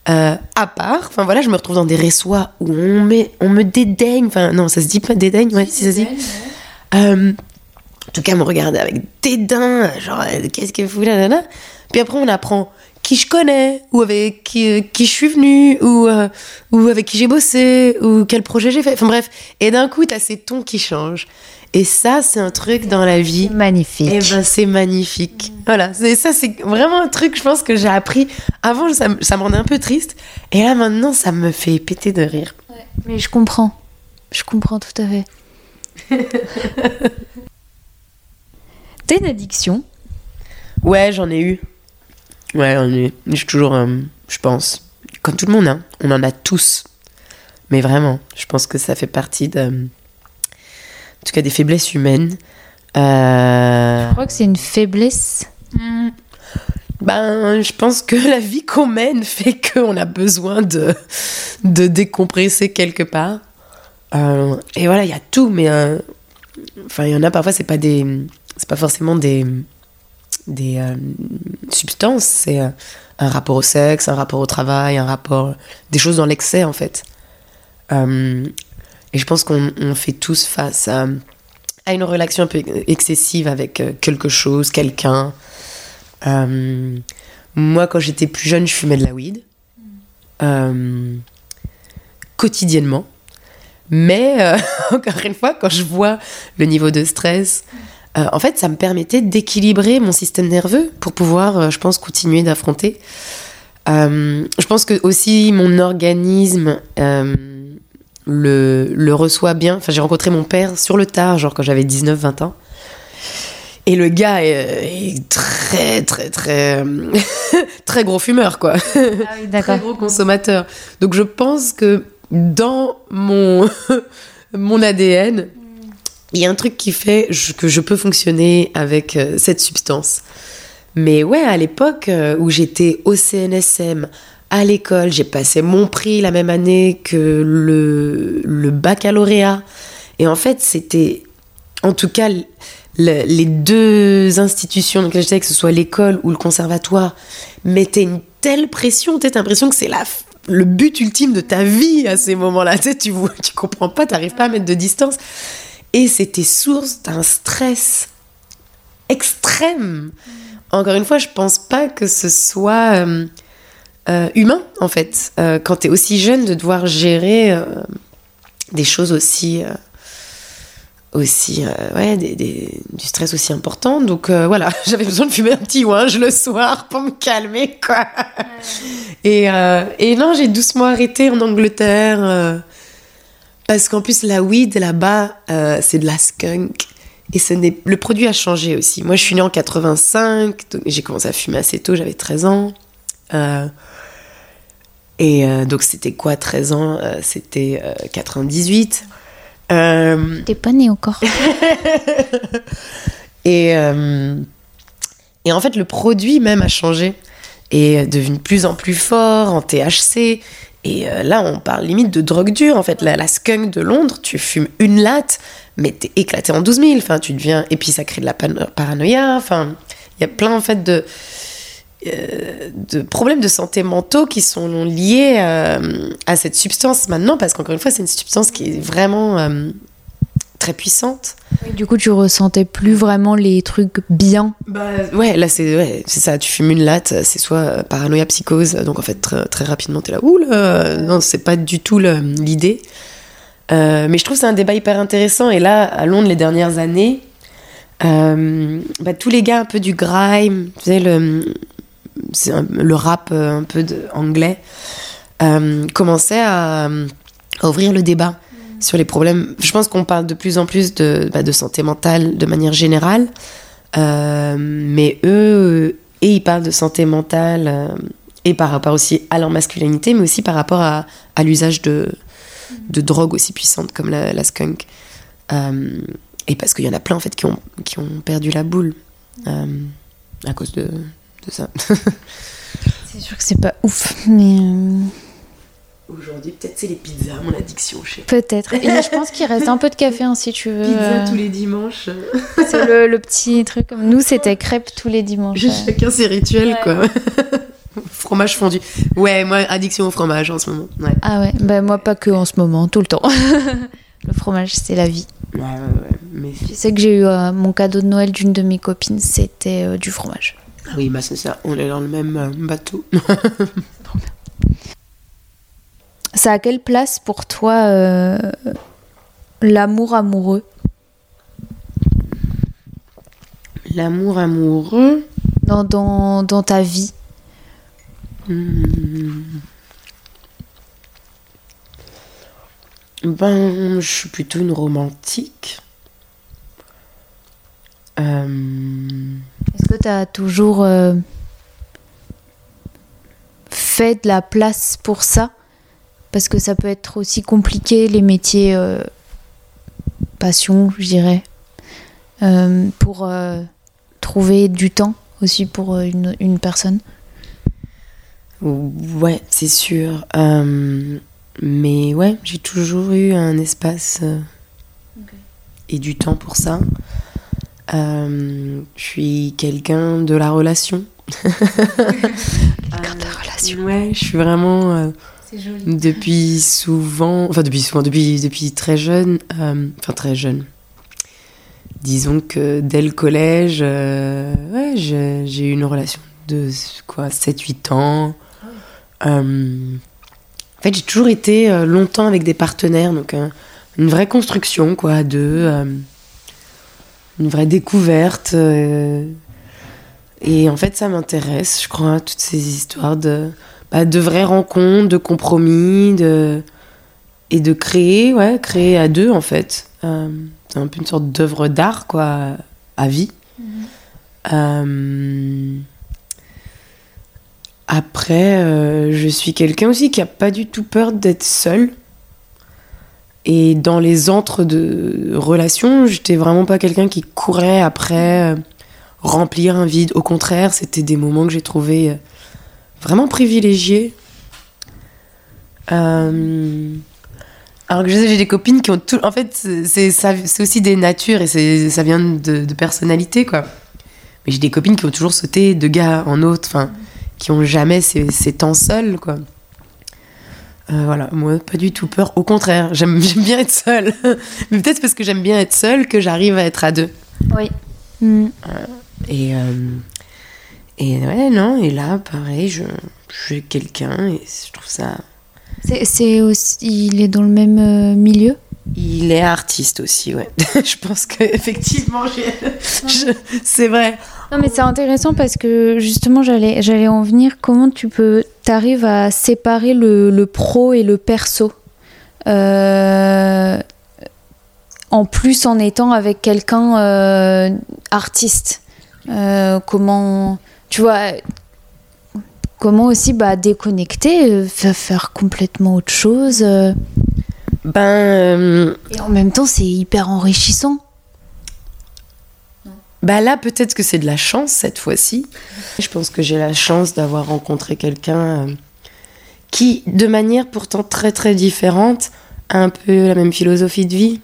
S3: euh, à part enfin voilà je me retrouve dans des ressois où on met on me dédaigne enfin non ça se dit pas dédaigne ouais si ça se dit. Euh, en tout cas, me regarder avec dédain, genre, euh, qu'est-ce que vous, là, là, là. Puis après, on apprend qui je connais, ou avec qui, euh, qui je suis venue, ou, euh, ou avec qui j'ai bossé, ou quel projet j'ai fait. Enfin bref, et d'un coup, t'as ces tons qui changent. Et ça, c'est un truc dans la vie.
S1: Magnifique.
S3: Et ben, c'est magnifique. Voilà, c'est ça, c'est vraiment un truc, je pense, que j'ai appris. Avant, ça, me- ça me rendait un peu triste. Et là, maintenant, ça me fait péter de rire.
S1: Mais je comprends. Je comprends tout à fait. T'as une addiction?
S3: Ouais, j'en ai eu. Ouais, ai eu. Je suis toujours, euh, je pense, comme tout le monde, hein, on en a tous. Mais vraiment, je pense que ça fait partie de, en tout cas, des faiblesses humaines. Euh,
S1: Je crois que c'est une faiblesse?
S3: ben, je pense que la vie qu'on mène fait qu'on a besoin de, de décompresser quelque part. Euh, et voilà, il y a tout, mais euh, enfin, il y en a parfois, c'est pas des, c'est pas forcément des, des euh, substances, c'est euh, un rapport au sexe, un rapport au travail, un rapport, des choses dans l'excès en fait. Euh, et je pense qu'on on fait tous face à, une relation un peu excessive avec quelque chose, quelqu'un. Moi, quand j'étais plus jeune, je fumais de la weed. Quotidiennement. Mais, encore une fois, quand je vois le niveau de stress, euh, en fait, ça me permettait d'équilibrer mon système nerveux pour pouvoir, euh, je pense, continuer d'affronter. Euh, je pense que aussi mon organisme le, le reçoit bien. Enfin, j'ai rencontré mon père sur le tard, genre quand j'avais 19-20 ans. Et le gars est, est très, très, très, très gros fumeur, quoi.
S1: Ah oui,
S3: Très gros consommateur. Donc je pense que dans mon, mon ADN, il y a un truc qui fait je- que je peux fonctionner avec euh, cette substance. Mais ouais, à l'époque euh, où j'étais au CNSM, à l'école, j'ai passé mon prix la même année que le, le baccalauréat. Et en fait, c'était, en tout cas, le- les deux institutions dans lesquelles j'étais, que ce soit l'école ou le conservatoire, mettaient une telle pression, tu as l'impression que c'est la, le but ultime de ta vie à ces moments-là. Tu sais, tu, tu comprends pas, tu pas à mettre de distance. Et c'était source d'un stress extrême. Encore une fois, je pense pas que ce soit euh, euh, humain, en fait, euh, quand tu es aussi jeune, de devoir gérer des choses aussi aussi ouais, des, du stress aussi important. Donc voilà, j'avais besoin de fumer un petit ouinge le soir pour me calmer, quoi. Et, et non, j'ai doucement arrêté en Angleterre. Parce qu'en plus, la weed là-bas, c'est de la skunk. Et ce n'est le produit a changé aussi. Moi, je suis née en 85, j'ai commencé à fumer assez tôt, j'avais 13 ans. Euh, et euh, donc, c'était quoi, 13 ans? Euh, C'était 98.
S1: T'es pas née encore.
S3: et, et en fait, le produit même a changé et est devenu de plus en plus fort en THC. Et là, on parle limite de drogue dure. En fait, la, la skunk de Londres, tu fumes une latte, mais t'es éclaté en 12 000. Enfin, tu deviens. Et puis ça crée de la paranoïa. Enfin, il y a plein en fait de. Euh, de problèmes de santé mentaux qui sont liés euh, à cette substance maintenant, parce qu'encore une fois, c'est une substance qui est vraiment euh, très puissante.
S1: du coup, tu ressentais plus vraiment les trucs bien.
S3: Bah, ouais, là, c'est ouais, ça. Tu fumes une latte, c'est soit paranoïa, psychose. Donc, en fait, très, très rapidement, t'es là, ouh, non, c'est pas du tout l'idée. Euh, mais je trouve que c'est un débat hyper intéressant. Et là, à Londres, les dernières années, euh, bah, tous les gars un peu du grime, tu sais, le, le rap euh, un peu de, anglais, commençaient à, ouvrir le débat sur les problèmes. Je pense qu'on parle de plus en plus de, bah, de santé mentale de manière générale. mais eux, et ils parlent de santé mentale et par rapport aussi à leur masculinité, mais aussi par rapport à, l'usage de, de drogue aussi puissante comme la, skunk. Euh, et parce qu'il y en a plein en fait qui ont, qui ont perdu la boule euh, à cause de, de ça.
S1: c'est sûr que c'est pas ouf, mais. Euh,
S3: Aujourd'hui, peut-être c'est les pizzas, mon addiction, je sais.
S1: Peut-être. Et je pense qu'il reste un peu de café hein, si tu veux.
S3: Pizza tous les dimanches.
S1: c'est le, le, petit truc. Comme nous, c'était crêpes tous les dimanches.
S3: Chacun ses rituels, quoi. fromage fondu. Ouais, moi, addiction au fromage en ce moment.
S1: Ah ouais, bah moi pas que en ce moment, tout le temps. le fromage, c'est la vie.
S3: Ouais, ouais, ouais. Mais...
S1: Je sais que j'ai eu euh, mon cadeau de Noël d'une de mes copines, c'était euh, du fromage.
S3: Ah oui, bah c'est ça, on est dans le même euh, bateau.
S1: ça a quelle place pour toi l'amour amoureux?
S3: L'amour amoureux?
S1: Dans, dans, dans ta vie?
S3: Hmm. Ben, je suis plutôt une romantique.
S1: Euh, Est-ce que tu as toujours euh, fait de la place pour ça? Parce que ça peut être aussi compliqué, les métiers euh, passion, je dirais, pour trouver du temps aussi pour une personne.
S3: Ouais, c'est sûr. Euh, mais ouais, j'ai toujours eu un espace euh, et du temps pour ça. Euh, je suis quelqu'un de la relation.
S1: quelqu'un de la relation.
S3: Ouais, je suis vraiment. Depuis souvent, enfin depuis souvent, depuis, depuis très jeune, enfin très jeune. Disons que dès le collège, ouais, j'ai eu une relation de quoi, 7-8 ans euh, en fait, j'ai toujours été euh, longtemps avec des partenaires, donc une vraie construction, quoi, de euh, une vraie découverte. et en fait, ça m'intéresse, je crois, toutes ces histoires de, bah, de vraies rencontres, de compromis, de et de créer, ouais, créer à deux en fait. c'est un peu une sorte d'œuvre d'art, quoi, à vie. Mhm. Après, euh, je suis quelqu'un aussi qui a pas du tout peur d'être seul. Et dans les entre de relations, j'étais vraiment pas quelqu'un qui courait après euh, remplir un vide. Au contraire, c'était des moments que j'ai trouvé euh, vraiment privilégiés. alors que je sais, j'ai des copines qui ont tout. En fait, c'est aussi des natures et ça vient de, de personnalité, quoi. Mais j'ai des copines qui ont toujours sauté de gars en autre. Enfin, qui ont jamais ces, ces temps seuls, quoi. Euh, voilà, moi, pas du tout peur. Au contraire, j'aime j'aime bien être seule. Mais peut-être parce que j'aime bien être seule que j'arrive à être à deux.
S1: Oui. Mm.
S3: Et, euh, et ouais, non, et là, pareil, je, je suis quelqu'un et je trouve ça.
S1: C'est- C'est aussi, il est dans le même euh, milieu?
S3: Il est artiste aussi, ouais. je pense que effectivement, c'est vrai.
S1: Non, mais c'est intéressant parce que justement, j'allais, j'allais en venir. Comment tu peux, t'arrives à séparer le, le pro et le perso? Euh, En plus, en étant avec quelqu'un euh, artiste. Euh, comment, tu vois, comment aussi bah, déconnecter, euh, fa- faire complètement autre chose. euh,
S3: Ben, euh,
S1: et en même temps, c'est hyper enrichissant.
S3: bah là, peut-être que c'est de la chance cette fois-ci. Je pense que j'ai la chance d'avoir rencontré quelqu'un euh, qui, de manière pourtant très très différente, a un peu la même philosophie de vie.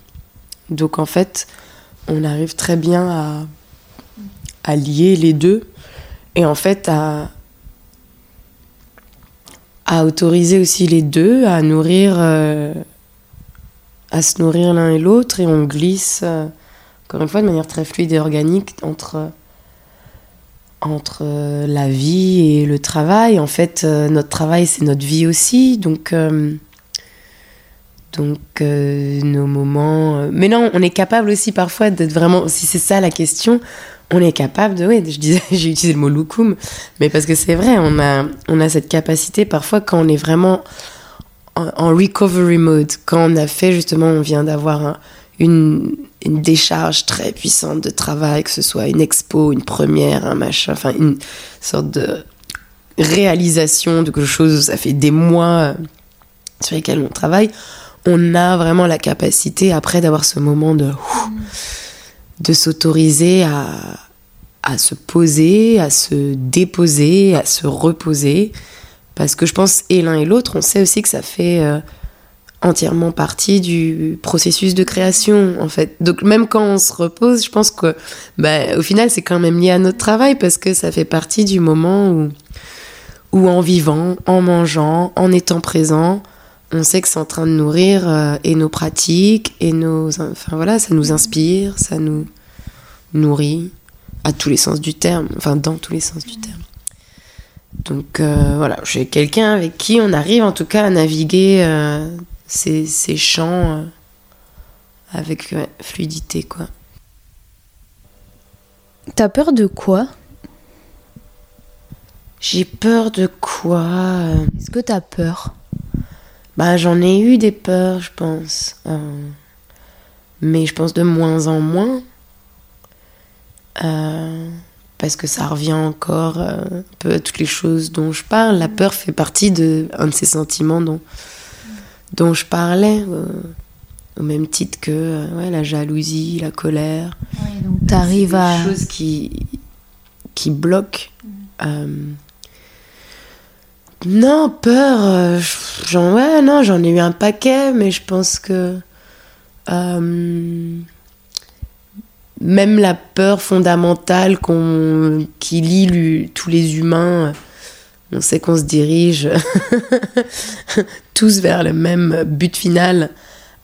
S3: Donc en fait, on arrive très bien à, à lier les deux et en fait à, autoriser aussi les deux à nourrir, euh, à se nourrir l'un et l'autre et on glisse. euh, encore une fois, de manière très fluide et organique entre, entre euh, la vie et le travail. En fait, notre travail, c'est notre vie aussi. Donc, donc nos moments. Mais non, on est capable aussi parfois d'être vraiment. Si c'est ça la question, on est capable de. Oui, je disais, j'ai utilisé le mot loukoum, mais parce que c'est vrai, on a, on a cette capacité parfois quand on est vraiment en, recovery mode, quand on a fait justement, on vient d'avoir un- une, une décharge très puissante de travail, que ce soit une expo, une première, un machin, enfin une sorte de réalisation de quelque chose, ça fait des mois euh, sur lesquels on travaille, on a vraiment la capacité après d'avoir ce moment de de s'autoriser à, à se poser, à se déposer, à se reposer. Parce que je pense, et l'un et l'autre, on sait aussi que ça fait euh, entièrement partie du processus de création, en fait. Donc même quand on se repose, je pense que, bah, au final, c'est quand même lié à notre travail parce que ça fait partie du moment où, où en vivant, en mangeant, en étant présent, on sait que c'est en train de nourrir euh, et nos pratiques et nos, enfin voilà, ça nous inspire, ça nous nourrit à tous les sens du terme, enfin dans tous les sens du terme. Donc euh, voilà, j'ai quelqu'un avec qui on arrive en tout cas à naviguer euh, ces, ces champs avec ouais, fluidité quoi.
S1: T'as peur de quoi?
S3: J'ai peur de quoi?
S1: Est-ce que t'as peur?
S3: Bah j'en ai eu des peurs, je pense. Euh, mais je pense de moins en moins. Euh, parce que ça revient encore euh, un peu à toutes les choses dont je parle. La peur fait partie de un de ces sentiments dont, dont je parlais. au même titre que ouais, la jalousie, la colère.
S1: Donc t'arrives à...
S3: Des choses qui, qui bloquent. Euh, non, peur, euh, j'en, non, j'en ai eu un paquet, mais je pense que euh, même la peur fondamentale qu'on, qui lie tous les humains, on sait qu'on se dirige tous vers le même but final.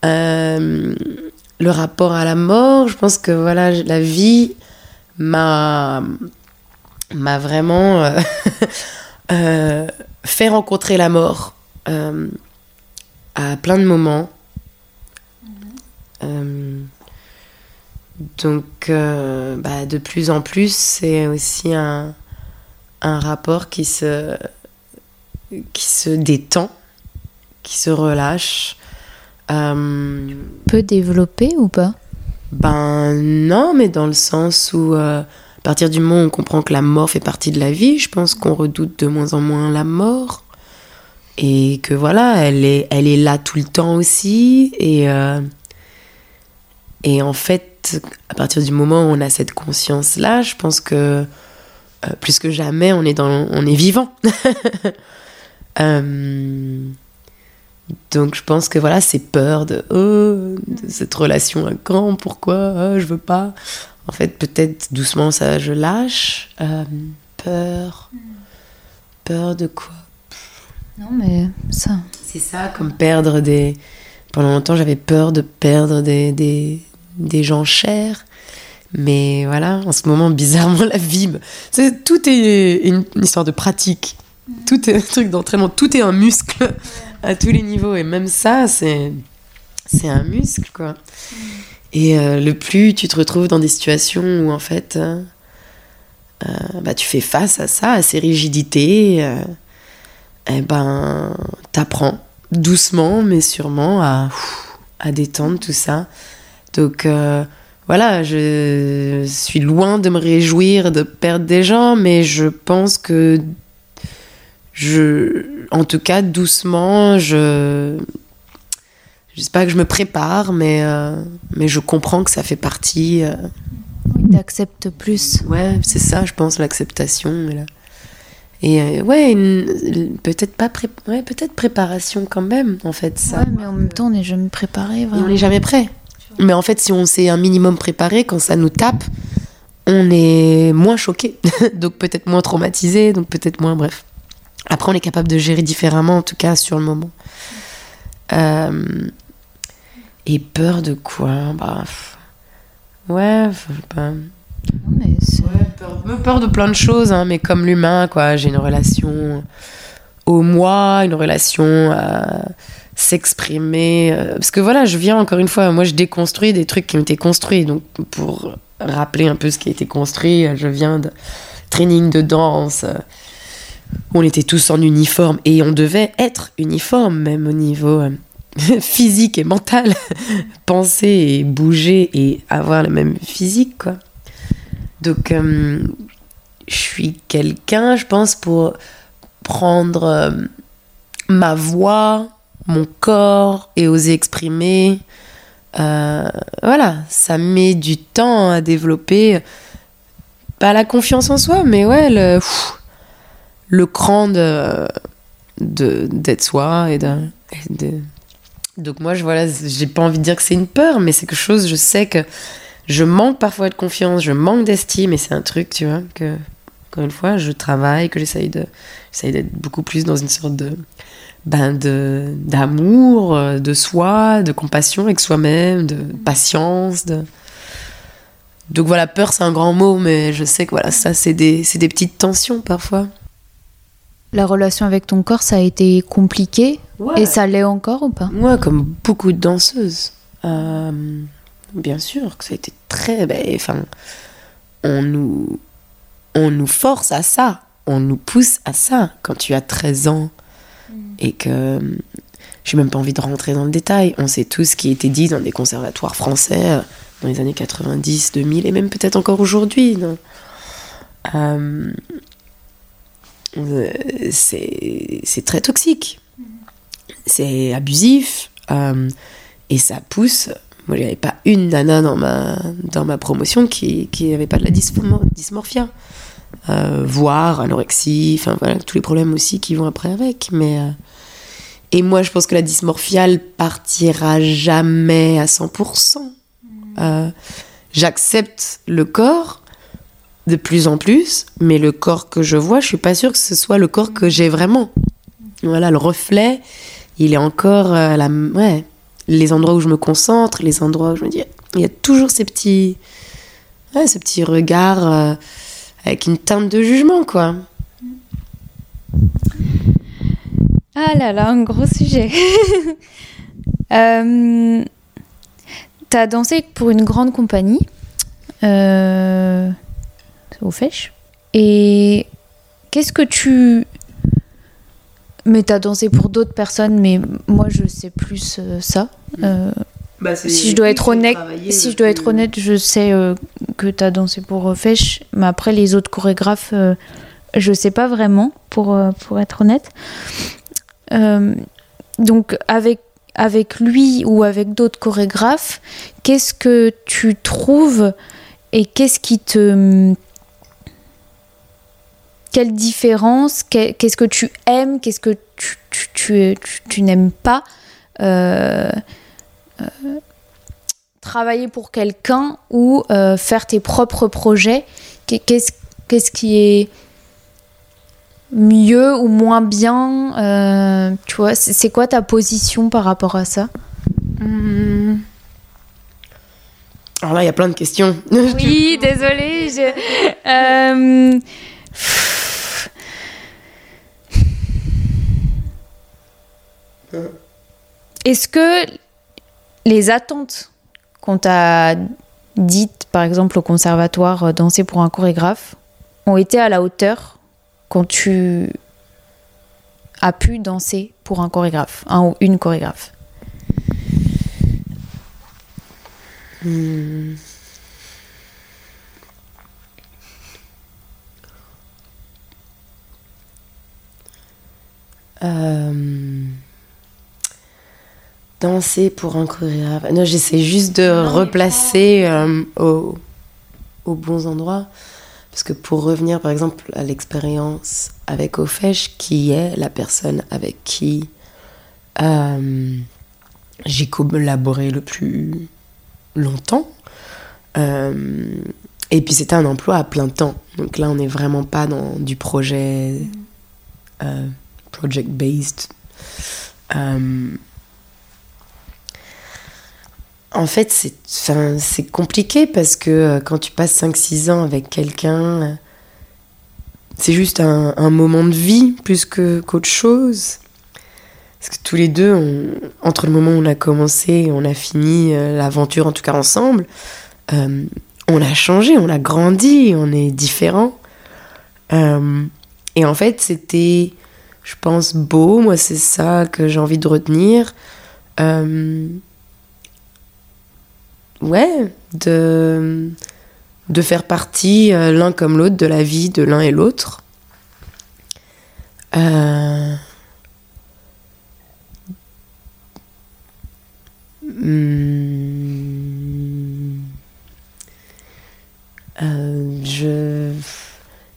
S3: Euh, le rapport à la mort, je pense que voilà, la vie m'a vraiment euh, euh, fait rencontrer la mort euh, à plein de moments. Euh, donc, euh, bah, de plus en plus, c'est aussi un, un rapport qui se, qui se détend, qui se relâche.
S1: Peut développer ou pas?
S3: Ben non, mais dans le sens où partir du moment où on comprend que la mort fait partie de la vie, je pense qu'on redoute de moins en moins la mort. Et que voilà, elle est, elle est là tout le temps aussi. Et, euh, et en fait, à partir du moment où on a cette conscience-là, je pense que euh, plus que jamais, on est, dans, on est vivant. Euh, donc je pense que voilà, ces peurs de, oh, de cette relation à grand, pourquoi ah, je veux pas. En fait, peut-être doucement ça, je lâche. Euh, peur. Peur de quoi?
S1: Non, mais ça.
S3: C'est ça, comme perdre des. Pendant longtemps, j'avais peur de perdre des, des, des gens chers. Mais voilà, en ce moment, bizarrement, la vie. c'est- Tout est une, une histoire de pratique. Tout est un truc d'entraînement. Tout est un muscle à tous les niveaux. Et même ça, c'est, c'est un muscle, quoi. Et euh, le plus tu te retrouves dans des situations où, en fait, euh, euh, bah, tu fais face à ça, à ces rigidités, euh, eh ben, t'apprends doucement, mais sûrement à, à détendre tout ça. Donc, voilà, je suis loin de me réjouir de perdre des gens, mais je pense que je, en tout cas, doucement, je, je sais pas que je me prépare, mais, euh, mais je comprends que ça fait partie. euh,
S1: Oui, T'acceptes plus.
S3: ouais, c'est ça, je pense, l'acceptation. Et, euh, ouais, peut-être pas pré- ouais, peut-être préparation quand même, en fait. Ça.
S1: Ouais, mais en même temps, on n'est jamais préparé,
S3: on n'est jamais prêt. Mais en fait, si on s'est un minimum préparé, quand ça nous tape, on est moins choqué, donc peut-être moins traumatisé, donc peut-être moins, bref. Après, on est capable de gérer différemment, en tout cas sur le moment. Euh, et peur de quoi Bah, pff, ouais, pas.
S1: Non, mais c'est-
S3: peur, peur de plein de choses, hein, mais comme l'humain, quoi. J'ai une relation au moi, une relation à s'exprimer. euh, parce que voilà, je viens encore une fois, moi je déconstruis des trucs qui ont été construits. Donc pour rappeler un peu ce qui a été construit, je viens de training de danse. euh, où on était tous en uniforme et on devait être uniforme, même au niveau euh, physique et mental. Penser et bouger et avoir le même physique, quoi. Donc, euh, je suis quelqu'un, je pense, pour prendre euh, ma voix, mon corps et oser exprimer. Euh, voilà, ça met du temps à développer. Pas la confiance en soi, mais ouais, le, le cran de d'être soi et de- Donc moi, je voilà, j'ai pas envie de dire que c'est une peur, mais c'est quelque chose, je sais que je manque parfois de confiance, je manque d'estime, et c'est un truc, tu vois, que, encore une fois, je travaille, que j'essaye de, d'être beaucoup plus dans une sorte de, ben de, d'amour, euh, de soi, de compassion avec soi-même, de patience, de... Donc voilà, peur, c'est un grand mot, mais je sais que voilà, ça, c'est des, c'est des petites tensions parfois.
S1: La relation avec ton corps, ça a été compliqué. Et ça l'est encore ou pas?
S3: Moi, comme beaucoup de danseuses, euh, bien sûr que ça a été très. ben, Enfin, on nous, on nous force à ça, on nous pousse à ça quand tu as 13 ans et que. J'ai même pas envie de rentrer dans le détail. On sait tout ce qui a été dit dans des conservatoires français euh, dans les années 90, 2000 et même peut-être encore aujourd'hui. Euh, euh, c'est très toxique c'est abusif euh, et ça pousse. Moi, avait pas une nana dans ma, dans ma promotion qui qui n'avait pas de la dysmor- dysmorphia, euh, voire anorexie, enfin voilà, tous les problèmes aussi qui vont après avec. Mais euh, et moi, je pense que la dysmorphia elle partira jamais à 100%. Euh, J'accepte le corps de plus en plus, mais le corps que je vois, je suis pas sûre que ce soit le corps que j'ai vraiment. Voilà, le reflet il est encore euh, la, ouais, les endroits où je me concentre, les endroits où je me dis, il y a toujours ces petits, ouais, ce petit regard euh, avec une teinte de jugement, quoi.
S1: Ah là là, un gros sujet. euh, T'as dansé pour une grande compagnie, euh, au Fèche. Et qu'est-ce que tu... Mais t'as dansé pour d'autres personnes, mais moi je sais plus euh, ça. Euh, si je dois être honnête, si je dois être honnête, je sais euh, que t'as dansé pour euh, Fèche, mais après les autres chorégraphes, euh, je sais pas vraiment, pour, pour être honnête. Donc avec avec lui ou avec d'autres chorégraphes, qu'est-ce que tu trouves et qu'est-ce qui te quelle différence qu'est- Qu'est-ce que tu aimes Qu'est-ce que tu, tu, tu, tu- tu n'aimes pas Euh, euh, Travailler pour quelqu'un ou euh, faire tes propres projets Qu'est- Qu'est-ce qu'est-ce qui est mieux ou moins bien euh, Tu vois, c'est quoi ta position par rapport à ça?
S3: Alors là, il y a plein de questions.
S1: Oui, désolée. Euh, est-ce que les attentes qu'on t'a dites, par exemple au conservatoire, euh, danser pour un chorégraphe, ont été à la hauteur quand tu as pu danser pour un chorégraphe, un ou une chorégraphe? Hmm.
S3: euh, danser pour un chorégraphe. Non, j'essaie juste de replacer euh, aux, bons endroits. Parce que pour revenir par exemple à l'expérience avec Ofesh, qui est la personne avec qui euh, j'ai collaboré le plus longtemps, euh, et puis c'était un emploi à plein temps. Donc là, on n'est vraiment pas dans du projet project-based. En fait, c'est compliqué parce que euh, quand tu passes 5-6 ans avec quelqu'un, euh, c'est juste un, moment de vie plus qu'autre chose. Parce que tous les deux, entre le moment où on a commencé et on a fini euh, l'aventure, en tout cas ensemble, on a changé, on a grandi, on est différents. et en fait, c'était, je pense, beau. Moi, c'est ça que j'ai envie de retenir ouais, de, de faire partie euh, l'un comme l'autre de la vie de l'un et l'autre. Euh, hmm, euh, je,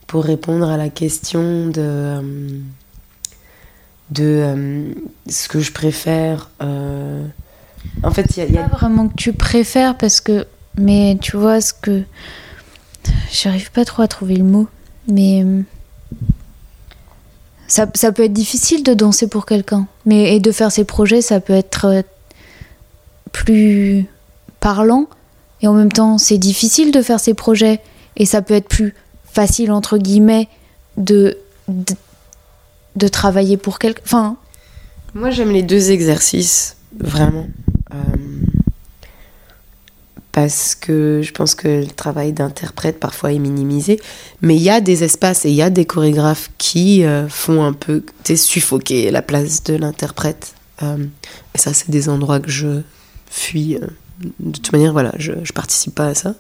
S3: pour répondre à la question de, de ce que je préfère
S1: en fait, il y a, Pas vraiment que tu préfères parce que. Mais tu vois, ce que. J'arrive pas trop à trouver le mot. Mais. Ça, ça peut être difficile de danser pour quelqu'un. Mais et de faire ses projets, ça peut être euh, plus parlant. Et en même temps, c'est difficile de faire ses projets. Et ça peut être plus facile, entre guillemets, de, de, de travailler pour quelqu'un. Enfin.
S3: Moi, j'aime les deux exercices, vraiment. Euh, parce que je pense que le travail d'interprète parfois est minimisé. Mais il y a des espaces et il y a des chorégraphes qui euh, font un peu suffoquer la place de l'interprète. Euh, et ça, c'est des endroits que je fuis. de toute manière, voilà, je, je participe pas à ça.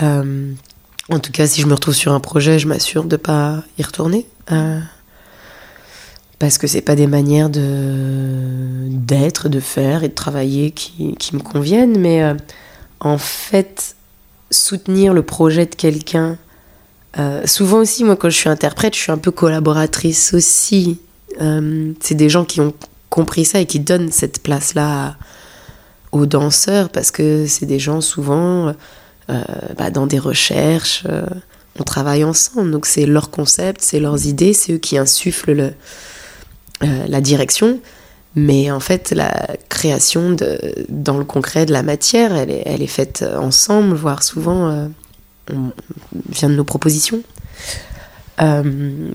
S3: en tout cas, si je me retrouve sur un projet, je m'assure de pas y retourner parce que c'est pas des manières de d'être, de faire et de travailler qui, qui me conviennent, mais euh, en fait, soutenir le projet de quelqu'un. Euh, souvent aussi, moi, quand je suis interprète, je suis un peu collaboratrice aussi. Euh, c'est des gens qui ont compris ça et qui donnent cette place-là aux danseurs parce que c'est des gens souvent bah, dans des recherches. on travaille ensemble, donc c'est leur concept, c'est leurs idées, c'est eux qui insufflent le, euh, la direction, mais en fait, la création de, dans le concret de la matière, elle est, elle est faite ensemble, voire souvent euh, vient de nos propositions. Euh,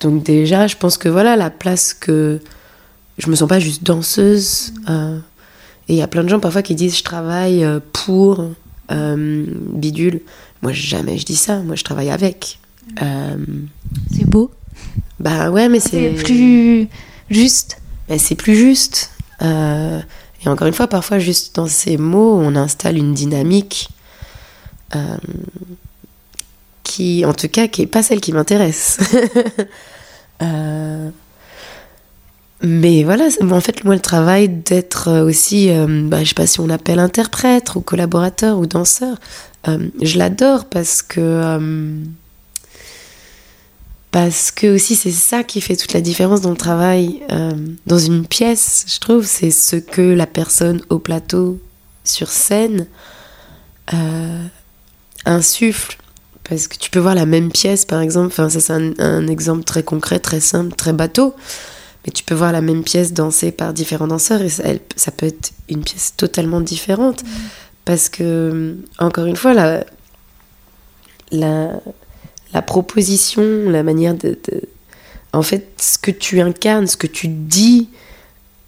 S3: donc déjà, je pense que voilà la place que je me sens pas juste danseuse. et il y a plein de gens parfois qui disent je travaille pour bidule. Moi jamais je dis ça. Moi je travaille avec.
S1: C'est beau.
S3: Bah ouais, mais c'est.
S1: plus juste.
S3: Bah, c'est plus juste. Euh, et encore une fois, parfois, juste dans ces mots, on installe une dynamique euh, qui, en tout cas, qui n'est pas celle qui m'intéresse. euh, mais voilà, en fait, moi, le travail d'être aussi, bah, je sais pas si on appelle interprète ou collaborateur ou danseur, je l'adore parce que parce que aussi c'est ça qui fait toute la différence dans le travail euh, dans une pièce je trouve. C'est ce que la personne au plateau sur scène euh, insuffle. Parce que tu peux voir la même pièce, par exemple, enfin, ça c'est un, un exemple très concret, très simple, très bateau, mais tu peux voir la même pièce dansée par différents danseurs et ça, elle- ça peut être une pièce totalement différente. Parce que, encore une fois, la, la, la proposition, la manière de, En fait, ce que tu incarnes, ce que tu dis,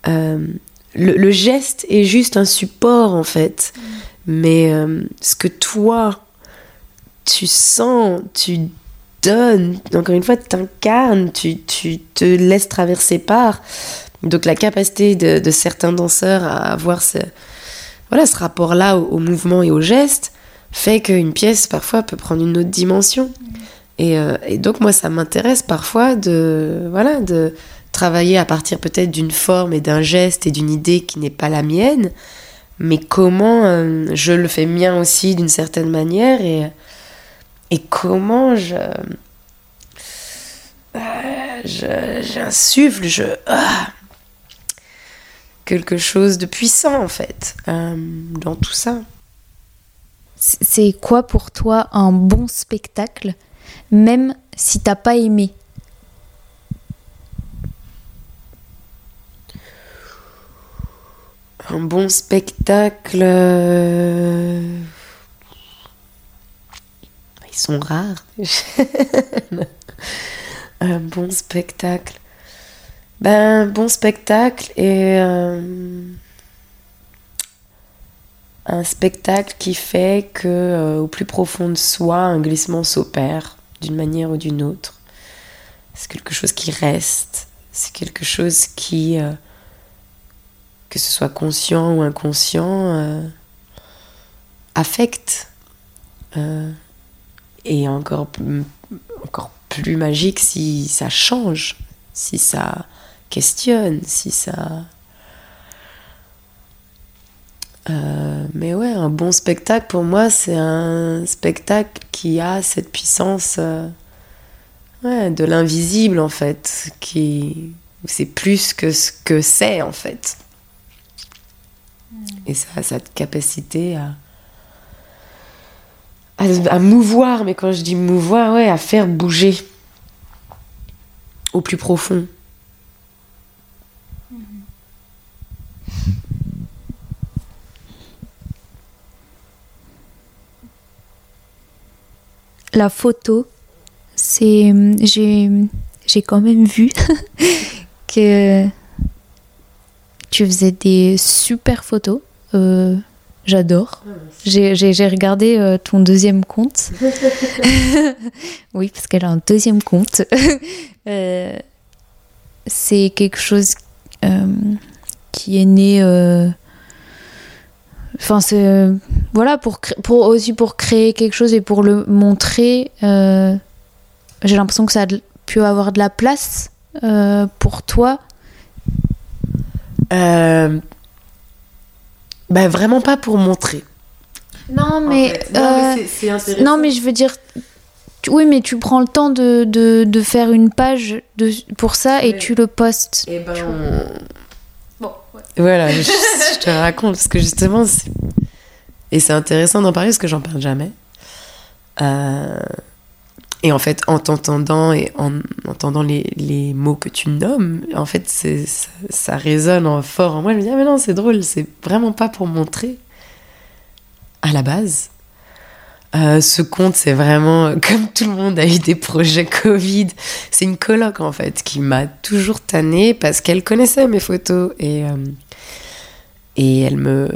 S3: euh, le, geste est juste un support, en fait. Mais euh, ce que toi, tu sens, tu donnes, encore une fois, tu t'incarnes, tu, tu te laisses traverser par. Donc la capacité de, certains danseurs à avoir ce, voilà, ce rapport-là au mouvement et au geste fait qu'une pièce parfois peut prendre une autre dimension. Et, euh, et donc moi, ça m'intéresse parfois de, voilà, de travailler à partir peut-être d'une forme et d'un geste et d'une idée qui n'est pas la mienne, mais comment euh, je le fais mien aussi d'une certaine manière et, et comment je, euh, j'insuffle, je ah, quelque chose de puissant en fait dans tout ça.
S1: C'est quoi pour toi un bon spectacle, même si t'as pas aimé?
S3: Un bon spectacle. euh, Ils sont rares. un bon spectacle. Ben, un bon spectacle et euh, un spectacle qui fait que euh, au plus profond de soi, un glissement s'opère d'une manière ou d'une autre. C'est quelque chose qui reste. C'est quelque chose qui euh, que ce soit conscient ou inconscient, euh, affecte. Et encore, encore plus magique si ça change, si ça questionne, si ça... Euh, mais ouais, un bon spectacle pour moi, c'est un spectacle qui a cette puissance euh, ouais, de l'invisible en fait, qui c'est plus que ce que c'est en fait. Et ça a cette capacité à, à, à mouvoir, mais quand je dis mouvoir, ouais, à faire bouger au plus profond.
S1: La photo, c'est j'ai j'ai quand même vu que tu faisais des super photos. Euh, J'adore. J'ai j'ai- regardé euh, ton deuxième compte. oui, parce qu'elle a un deuxième compte. Euh, c'est quelque chose euh, qui est né. Enfin, c'est euh, voilà pour pour aussi pour créer quelque chose et pour le montrer. euh, J'ai l'impression que ça a pu avoir de la place euh, pour toi.
S3: Euh, bah, vraiment pas pour montrer.
S1: Non, mais,
S3: Non, mais
S1: non, je veux dire. Oui, mais tu prends le temps de, de, de faire une page de, pour ça et tu le postes.
S3: Eh ben, Voilà, je, te raconte parce que justement, et c'est intéressant d'en parler parce que j'en parle jamais. Euh, Et en fait, en t'entendant et en entendant les, les mots que tu nommes, en fait, ça, ça résonne fort en moi. Je me dis, ah mais non, c'est drôle, c'est vraiment pas pour montrer à la base. Euh, ce compte, c'est vraiment, euh, comme tout le monde a eu des projets Covid, c'est une coloc en fait qui m'a toujours tannée parce qu'elle connaissait mes photos et, euh, et elle me.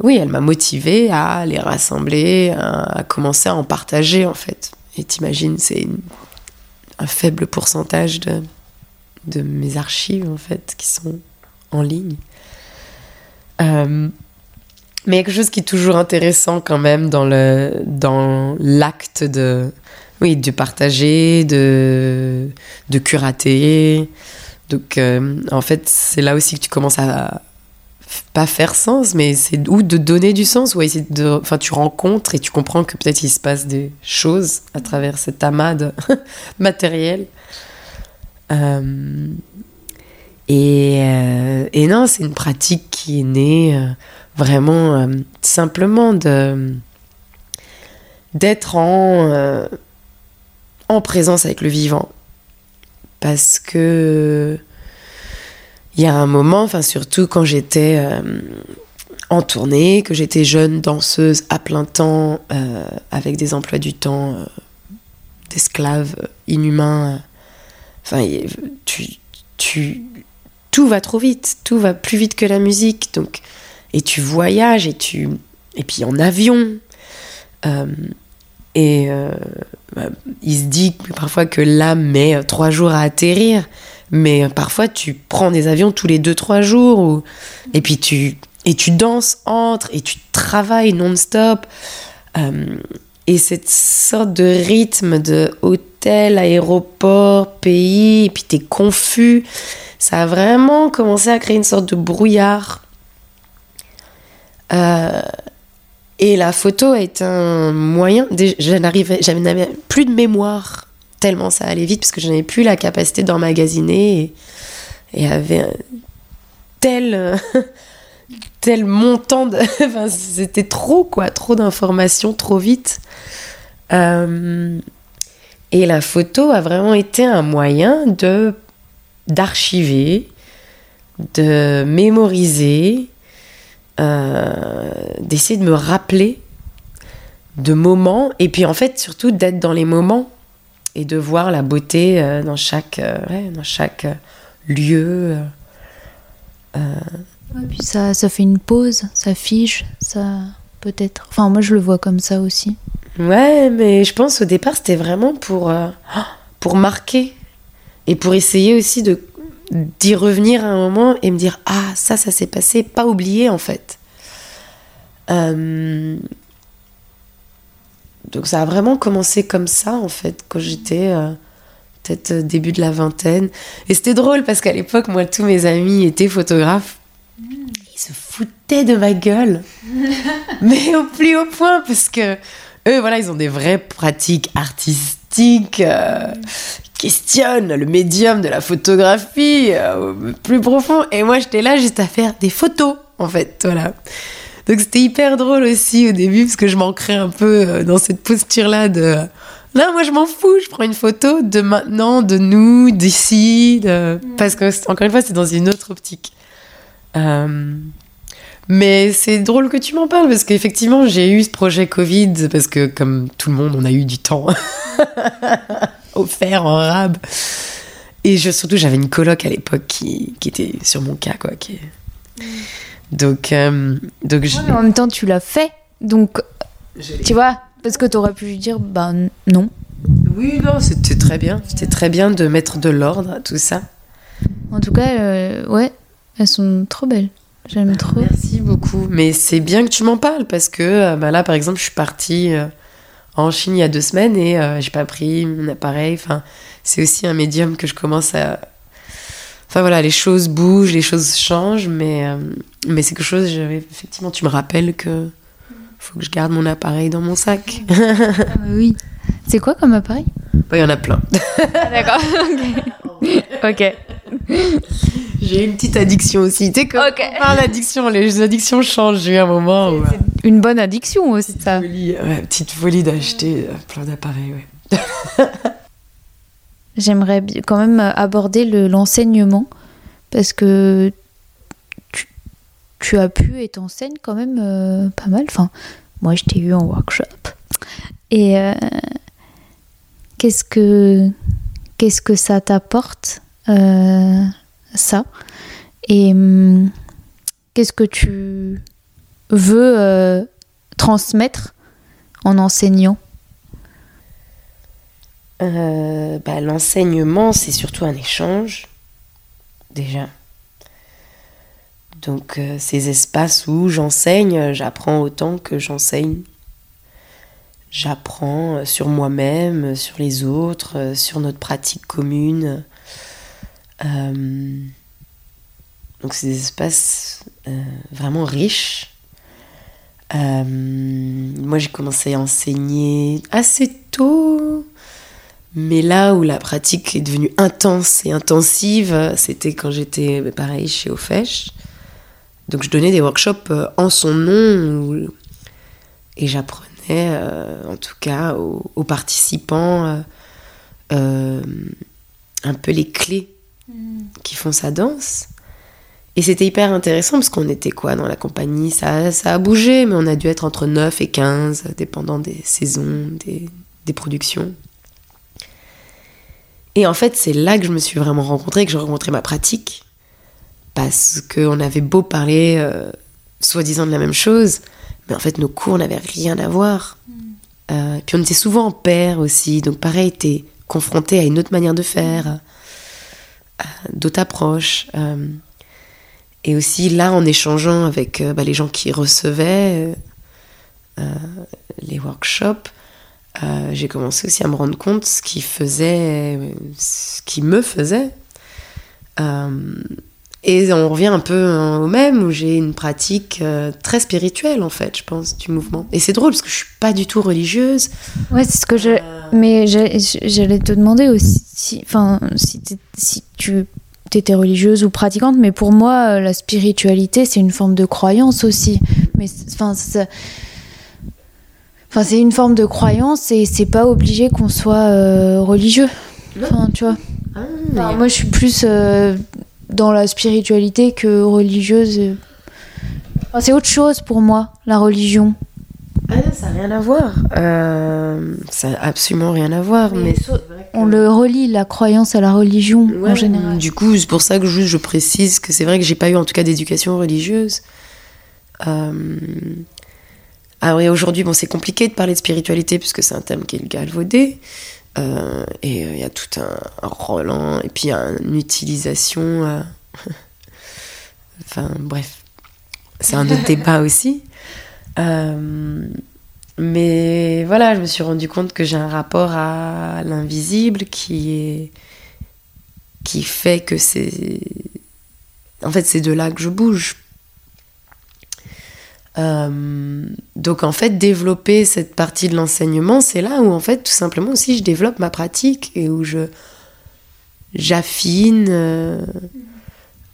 S3: oui, elle m'a motivée à les rassembler, à, commencer à en partager en fait. Et t'imagines, c'est un faible pourcentage de, de mes archives en fait qui sont en ligne. Mais quelque chose qui est toujours intéressant quand même dans le dans l'acte de oui de partager, de de curater. Donc euh, en fait c'est là aussi que tu commences à pas faire sens, mais c'est ou de donner du sens ou essayer de enfin tu rencontres et tu comprends que peut-être il se passe des choses à travers cet amas de matériel. Euh, et, euh, et non, c'est une pratique qui est née vraiment euh, simplement de d'être en, euh, en présence avec le vivant. Parce que il y a un moment, enfin surtout quand j'étais euh, en tournée, que j'étais jeune danseuse à plein temps, avec des emplois du temps d'esclaves inhumains. Enfin, tu, tu, tout va trop vite, tout va plus vite que la musique. Donc, et tu voyages et tu, et puis en avion. et bah, il se dit parfois que l'âme met trois jours à atterrir. Mais parfois, tu prends des avions tous les 2-3 jours, ou... et puis tu, et tu danses entre, et tu travailles non-stop. Euh, et cette sorte de rythme de hôtel, aéroport, pays, et puis t'es confus, ça a vraiment commencé à créer une sorte de brouillard. Euh, et la photo est un moyen. Je n'avais plus de mémoire tellement ça allait vite parce que je n'avais plus la capacité d'emmagasiner et, et avait tel tel montant de enfin, c'était trop quoi trop d'informations trop vite euh, et la photo a vraiment été un moyen de d'archiver de mémoriser euh, d'essayer de me rappeler de moments et puis en fait surtout d'être dans les moments et de voir la beauté euh, dans chaque, euh, dans chaque lieu.
S1: Ouais, puis ça, ça fait une pause, ça fige, ça peut-être. Enfin, moi je le vois comme ça aussi.
S3: Ouais, mais je pense au départ c'était vraiment pour, pour marquer et pour essayer aussi de d'y revenir à un moment et me dire ah ça ça s'est passé, pas oublier en fait. Euh, donc ça a vraiment commencé comme ça, en fait, quand j'étais euh, peut-être euh, début de la vingtaine. Et c'était drôle parce qu'à l'époque, moi, tous mes amis étaient photographes. Ils se foutaient de ma gueule. Mais au plus haut point, parce que eux, voilà, ils ont des vraies pratiques artistiques, euh, questionnent le médium de la photographie plus profond. Et moi, j'étais là juste à faire des photos, en fait, voilà. Donc c'était hyper drôle aussi au début parce que je m'ancrais un peu euh, dans cette posture-là de là moi je m'en fous, je prends une photo de maintenant, de nous, d'ici, de... Mm. parce que encore une fois c'est dans une autre optique. Euh, mais c'est drôle que tu m'en parles parce qu'effectivement j'ai eu ce projet Covid parce que comme tout le monde on a eu du temps offert en rab. Et je, surtout j'avais une coloc à l'époque qui, qui, était sur mon cas quoi. Qui... Donc, euh, donc
S1: en même temps, tu l'as fait. Donc, tu vois, parce que tu aurais pu lui dire, bah non.
S3: Oui, non, c'était très bien. C'était très bien de mettre de l'ordre à tout ça.
S1: En tout cas, euh, ouais, elles sont trop belles. J'aime trop.
S3: Merci beaucoup. Mais c'est bien que tu m'en parles parce que euh, bah là, par exemple, je suis partie en Chine il y a deux semaines et j'ai pas pris mon appareil. Enfin, c'est aussi un médium que je commence à, Enfin voilà, les choses bougent, les choses changent, mais, euh, mais c'est quelque chose, effectivement, tu me rappelles que faut que je garde mon appareil dans mon sac.
S1: ah bah oui. C'est quoi comme appareil?
S3: Bah, Il y en a plein.
S1: Ah, d'accord, ok.
S3: J'ai une petite addiction aussi. Tu sais, quand okay. on parle d'addiction, les addictions changent. J'ai eu un moment où.
S1: Une bonne addiction aussi,
S3: petite
S1: ça.
S3: Folie, ouais, petite folie d'acheter euh, plein d'appareils, ouais.
S1: J'aimerais quand même aborder l'enseignement parce que tu, tu, as pu et t'enseignes quand même euh, pas mal. Enfin, moi, je t'ai eu en workshop. Et euh, qu'est-ce que qu'est-ce que ça t'apporte euh, ça? Et hum, qu'est-ce que tu veux transmettre en enseignant
S3: euh, bah, L'enseignement, c'est surtout un échange, déjà. Donc euh, ces espaces où j'enseigne, j'apprends autant que j'enseigne. J'apprends euh, sur moi-même, sur les autres, sur notre pratique commune. donc des espaces vraiment riches. Moi j'ai commencé à enseigner assez tôt, mais là où la pratique est devenue intense et intensive, c'était quand j'étais pareil chez Ofesh. Donc je donnais des workshops euh, en son nom et j'apprenais apprenais, en tout cas aux, participants, un peu les clés mm. qui font sa danse. Et c'était hyper intéressant parce qu'on était quoi dans la compagnie? Ça, ça a bougé, mais on a dû être entre 9 et 15, dépendant des saisons, des, des productions. Et en fait, c'est là que je me suis vraiment rencontrée, que j'ai rencontré ma pratique. Parce qu'on avait beau parler euh, soi-disant de la même chose, mais en fait, nos cours n'avaient rien à voir. Mm. Euh, puis on était souvent en paire aussi, donc pareil, t'es confronté à une autre manière de faire, d'autres approches. Euh, et aussi là, en échangeant avec bah, les gens qui recevaient les workshops, euh, j'ai commencé aussi à me rendre compte ce qui faisait, ce qui me faisait. Euh, et on revient un peu au même, où j'ai une pratique euh, très spirituelle, en fait, je pense, du mouvement. Et c'est drôle, parce que je suis pas du tout religieuse.
S1: Ouais, c'est ce que je... Mais j'allais te demander aussi, si, enfin, si, si tu étais religieuse ou pratiquante, mais pour moi, la spiritualité, c'est une forme de croyance aussi. Mais, enfin, Enfin, c'est une forme de croyance et c'est pas obligé qu'on soit euh, religieux. Enfin, tu vois. Ah, moi, je suis plus euh, dans la spiritualité que religieuse. c'est autre chose pour moi, la religion.
S3: Ah ça n'a rien à voir. Euh, ça n'a absolument rien à voir. Mais,
S1: on le relie, la croyance à la religion en général.
S3: Du coup, c'est pour ça que je, je précise que c'est vrai que j'ai pas eu en tout cas d'éducation religieuse. Euh, ah oui, aujourd'hui, bon, c'est compliqué de parler de spiritualité puisque c'est un thème qui est galvaudé. Euh, et euh, il y a tout un, un et puis il y a une utilisation. Euh, enfin, bref, c'est un autre débat aussi. Mais voilà, je me suis rendu compte que j'ai un rapport à l'invisible qui qui fait que c'est en fait c'est de là que je bouge. Euh, donc en fait, développer cette partie de l'enseignement, c'est là où en fait tout simplement aussi je développe ma pratique et où je j'affine, euh,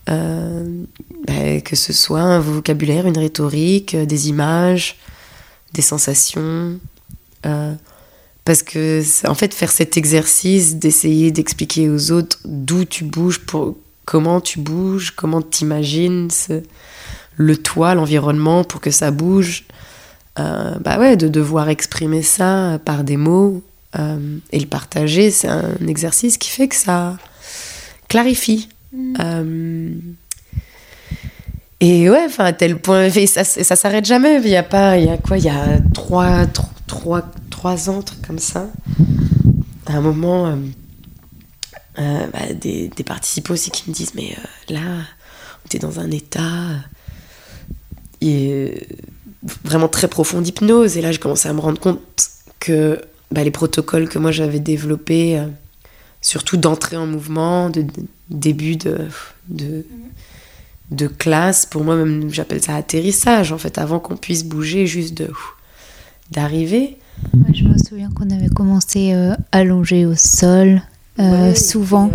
S3: euh, bah, que ce soit un vocabulaire, une rhétorique, des images, des sensations. parce que en fait faire cet exercice d'essayer d'expliquer aux autres d'où tu bouges, pour, comment tu bouges, comment t'imagines le toit, l'environnement pour que ça bouge. Euh, bah ouais, de devoir exprimer ça par des mots euh, et le partager, c'est un exercice qui fait que ça clarifie. Mm. Euh, et ouais, enfin, à tel point, ça, s'arrête jamais. Il y a pas, il y a quoi Il y a trois, trois, trois ans, comme ça. À un moment, bah, des, participants aussi qui me disent, mais là, on est dans un état et vraiment très profond d'hypnose. Et là, j'ai commencé à me rendre compte que bah, les protocoles que moi j'avais développés, euh, surtout d'entrée en mouvement, de, début de, de, de, classe, pour moi même j'appelle ça atterrissage en fait, avant qu'on puisse bouger, juste de d'arriver.
S1: je me souviens qu'on avait commencé euh, allongé au sol. Euh, souvent,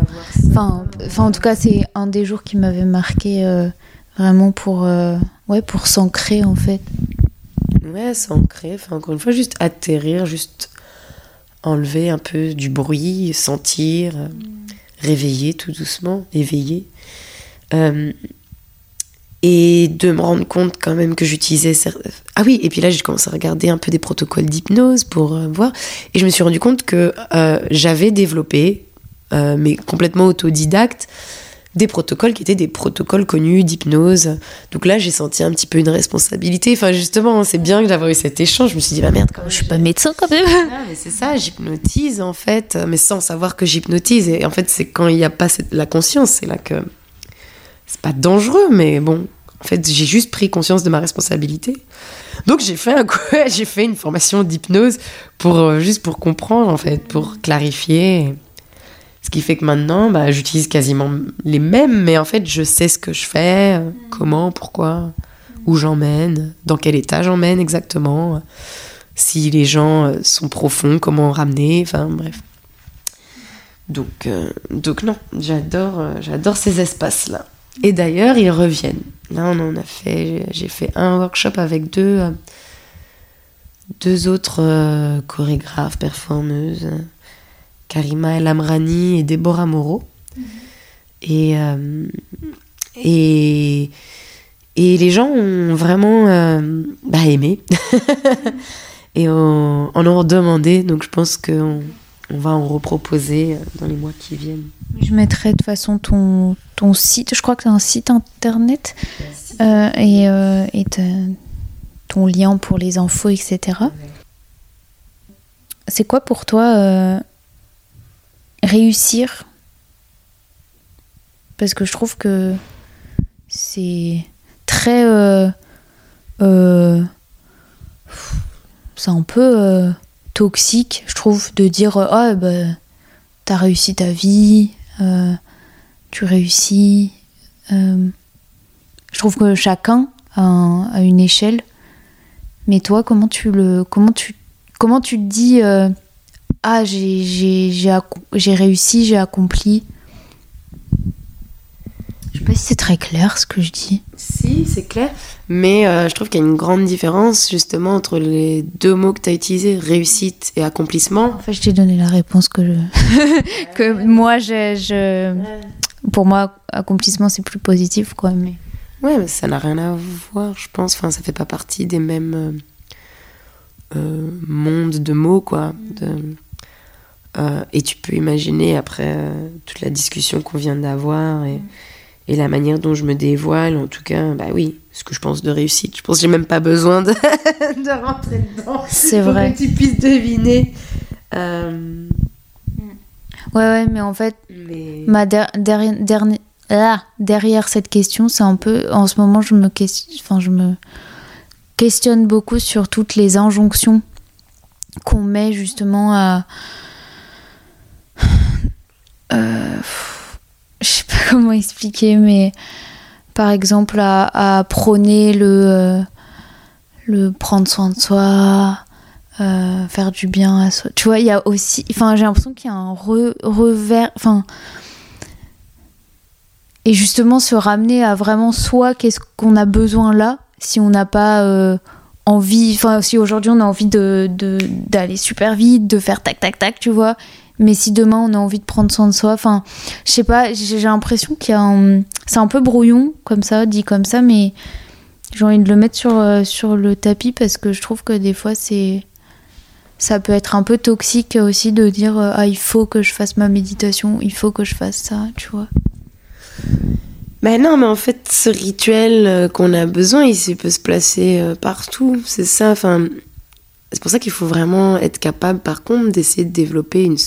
S1: enfin, enfin en tout cas c'est un des jours qui m'avait marqué vraiment pour Ouais, pour s'ancrer en fait.
S3: Ouais, s'ancrer. Enfin, encore une fois, juste atterrir, juste enlever un peu du bruit, sentir, mm. réveiller tout doucement, éveiller. Euh, et de me rendre compte quand même que j'utilisais. Ah oui, et puis là, j'ai commencé à regarder un peu des protocoles d'hypnose pour euh, voir. Et je me suis rendu compte que euh, j'avais développé, mais complètement autodidacte, des protocoles qui étaient des protocoles connus d'hypnose. Donc là, j'ai senti un petit peu une responsabilité. Enfin, justement, c'est bien d'avoir eu cet échange. Je me suis dit, bah merde, quand
S1: je suis pas médecin quand même.
S3: Ah, mais c'est ça, j'hypnotise en fait, mais sans savoir que j'hypnotise. Et en fait, c'est quand il n'y a pas la conscience, c'est là que c'est pas dangereux, mais bon, en fait, j'ai juste pris conscience de ma responsabilité. Donc j'ai fait un j'ai fait une formation d'hypnose pour euh, juste pour comprendre en fait, pour clarifier. Ce qui fait que maintenant, bah, j'utilise quasiment les mêmes, mais en fait, je sais ce que je fais, comment, pourquoi, où j'emmène, dans quel état j'emmène exactement, si les gens euh, sont profonds, comment ramener, enfin bref. Donc, euh, donc non, j'adore, j'adore ces espaces-là. Et d'ailleurs, ils reviennent. Là, on en a fait, j'ai fait un workshop avec deux, deux autres chorégraphes, performeuses, Karima El Amrani et Déborah Moreau. Et, et, et les gens ont vraiment bah, aimé. et en ont demandé. Donc je pense qu'on on va en reproposer dans les mois qui viennent.
S1: Je mettrai de toute façon ton, ton site, je crois que c'est un site internet, euh, et, euh, et ton lien pour les infos, etc. C'est quoi pour toi euh, réussir? Parce que je trouve que c'est très... c'est un peu toxique, je trouve, de dire Ah, bah, t'as réussi ta vie, euh, tu réussis. Euh, je trouve que chacun a, une échelle. Mais toi, comment tu le, comment tu, comment tu te dis euh, ah j'ai réussi, j'ai accompli. Je sais pas si c'est très clair ce que je dis.
S3: Si, c'est clair. Mais je trouve qu'il y a une grande différence justement entre les deux mots que tu as utilisés, réussite et accomplissement.
S1: En fait, je t'ai donné la réponse que, je... que moi, je, pour moi, accomplissement, c'est plus positif. Quoi, mais...
S3: Ouais, mais ça n'a rien à voir, je pense. Enfin, ça fait pas partie des mêmes euh, euh, mondes de mots, quoi. Euh, et tu peux imaginer, après toute la discussion qu'on vient d'avoir et, et, la manière dont je me dévoile, en tout cas, bah oui, ce que je pense de réussite. Je pense que j'ai même pas besoin de, de rentrer dedans.
S1: C'est vrai.
S3: que tu puisses deviner.
S1: Ouais, ouais, mais en fait, Ma dernière, ah, derrière cette question, c'est un peu. En ce moment, je me, enfin, je me questionne beaucoup sur toutes les injonctions qu'on met justement à. Euh, je sais pas comment expliquer, mais par exemple à, prôner le, euh, le prendre soin de soi, euh, faire du bien à soi. Tu vois, il y a aussi. Enfin, j'ai l'impression qu'il y a un revers. Enfin. Et justement, se ramener à vraiment soi, qu'est-ce qu'on a besoin là, si on n'a pas euh, envie. Enfin, si aujourd'hui on a envie de, d'aller super vite, de faire tac, tac, tac, tu vois. Mais si demain on a envie de prendre soin de soi, enfin, je sais pas, j'ai l'impression qu'il y a un. C'est un peu brouillon, comme ça, dit comme ça, mais j'ai envie de le mettre sur, euh, sur le tapis parce que je trouve que des fois c'est ça peut être un peu toxique aussi de dire euh, ah il faut que je fasse ma méditation, il faut que je fasse ça, tu vois.
S3: Ben non, mais en fait, ce rituel euh, qu'on a besoin, il peut se placer partout. C'est ça. Enfin, c'est pour ça qu'il faut vraiment être capable, par contre, d'essayer de développer une,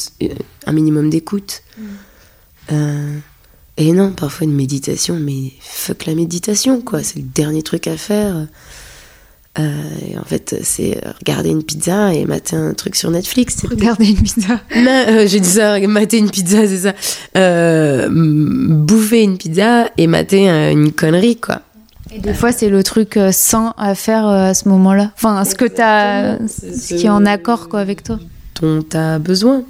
S3: un minimum d'écoute. Mm. et non, parfois une méditation, mais fuck la méditation, quoi. C'est le dernier truc à faire. Euh, et en fait, c'est regarder une pizza et mater un truc sur Netflix.
S1: Regarder une pizza.
S3: Non, euh, j'ai dit ça, mater une pizza, c'est ça. Euh, bouffer une pizza et mater une connerie, quoi.
S1: Et des fois, c'est le truc sain à faire à ce moment-là. Enfin, ce que ce qui est en accord, quoi, avec toi.
S3: Dont t'as besoin.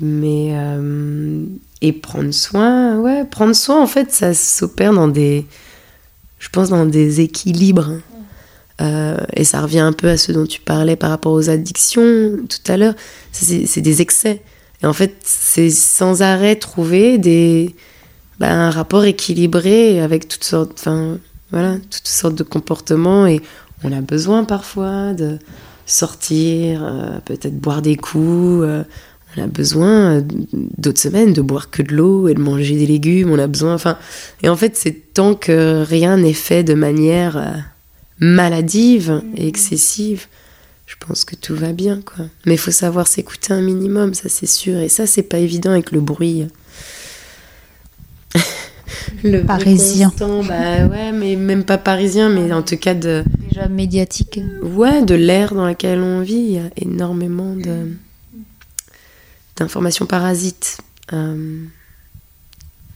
S3: mais et prendre soin, ouais, prendre soin, en fait, ça s'opère dans des je pense, dans des équilibres. Euh, et ça revient un peu à ce dont tu parlais par rapport aux addictions tout à l'heure. C'est des excès. Et en fait, c'est sans arrêt trouver des, bah, un rapport équilibré avec toutes sortes, enfin, voilà, toutes sortes de comportements. Et on a besoin parfois de sortir, euh, peut-être boire des coups. Euh, on a besoin euh, d'autres semaines de boire que de l'eau et de manger des légumes. On a besoin, enfin, et en fait, c'est tant que rien n'est fait de manière euh, maladive et excessive, je pense que tout va bien, quoi. Mais il faut savoir s'écouter un minimum, ça c'est sûr. Et ça, c'est pas évident avec le bruit.
S1: Le parisien.
S3: bah ouais, mais même pas parisien, mais en tout cas de.
S1: Déjà médiatique.
S3: Ouais, de l'air dans lequel on vit. Il y a énormément de d'informations parasites. Euh,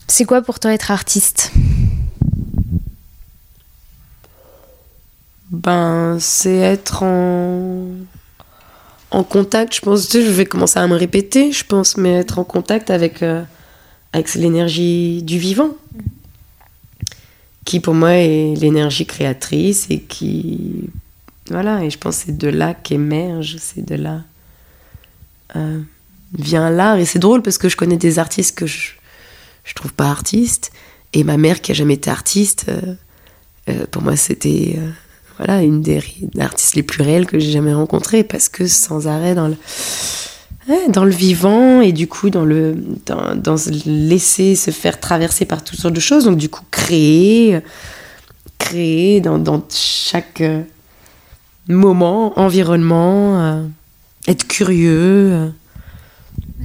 S1: C'est quoi pour toi être artiste?
S3: Ben, c'est être en en contact, je pense, je vais commencer à me répéter, je pense, mais être en contact avec, euh, avec l'énergie du vivant, qui pour moi est l'énergie créatrice et qui voilà et je pense que c'est de là qu'émerge c'est de là euh, vient l'art. Et c'est drôle parce que je connais des artistes que je je trouve pas artistes. Et ma mère qui a jamais été artiste euh, euh, pour moi c'était voilà une des artistes les plus réels que j'ai jamais rencontrées parce que sans arrêt dans le dans le vivant et du coup dans le dans, dans se laisser se faire traverser par toutes sortes de choses donc du coup créer créer dans, dans chaque euh, moment environnement euh, être curieux euh.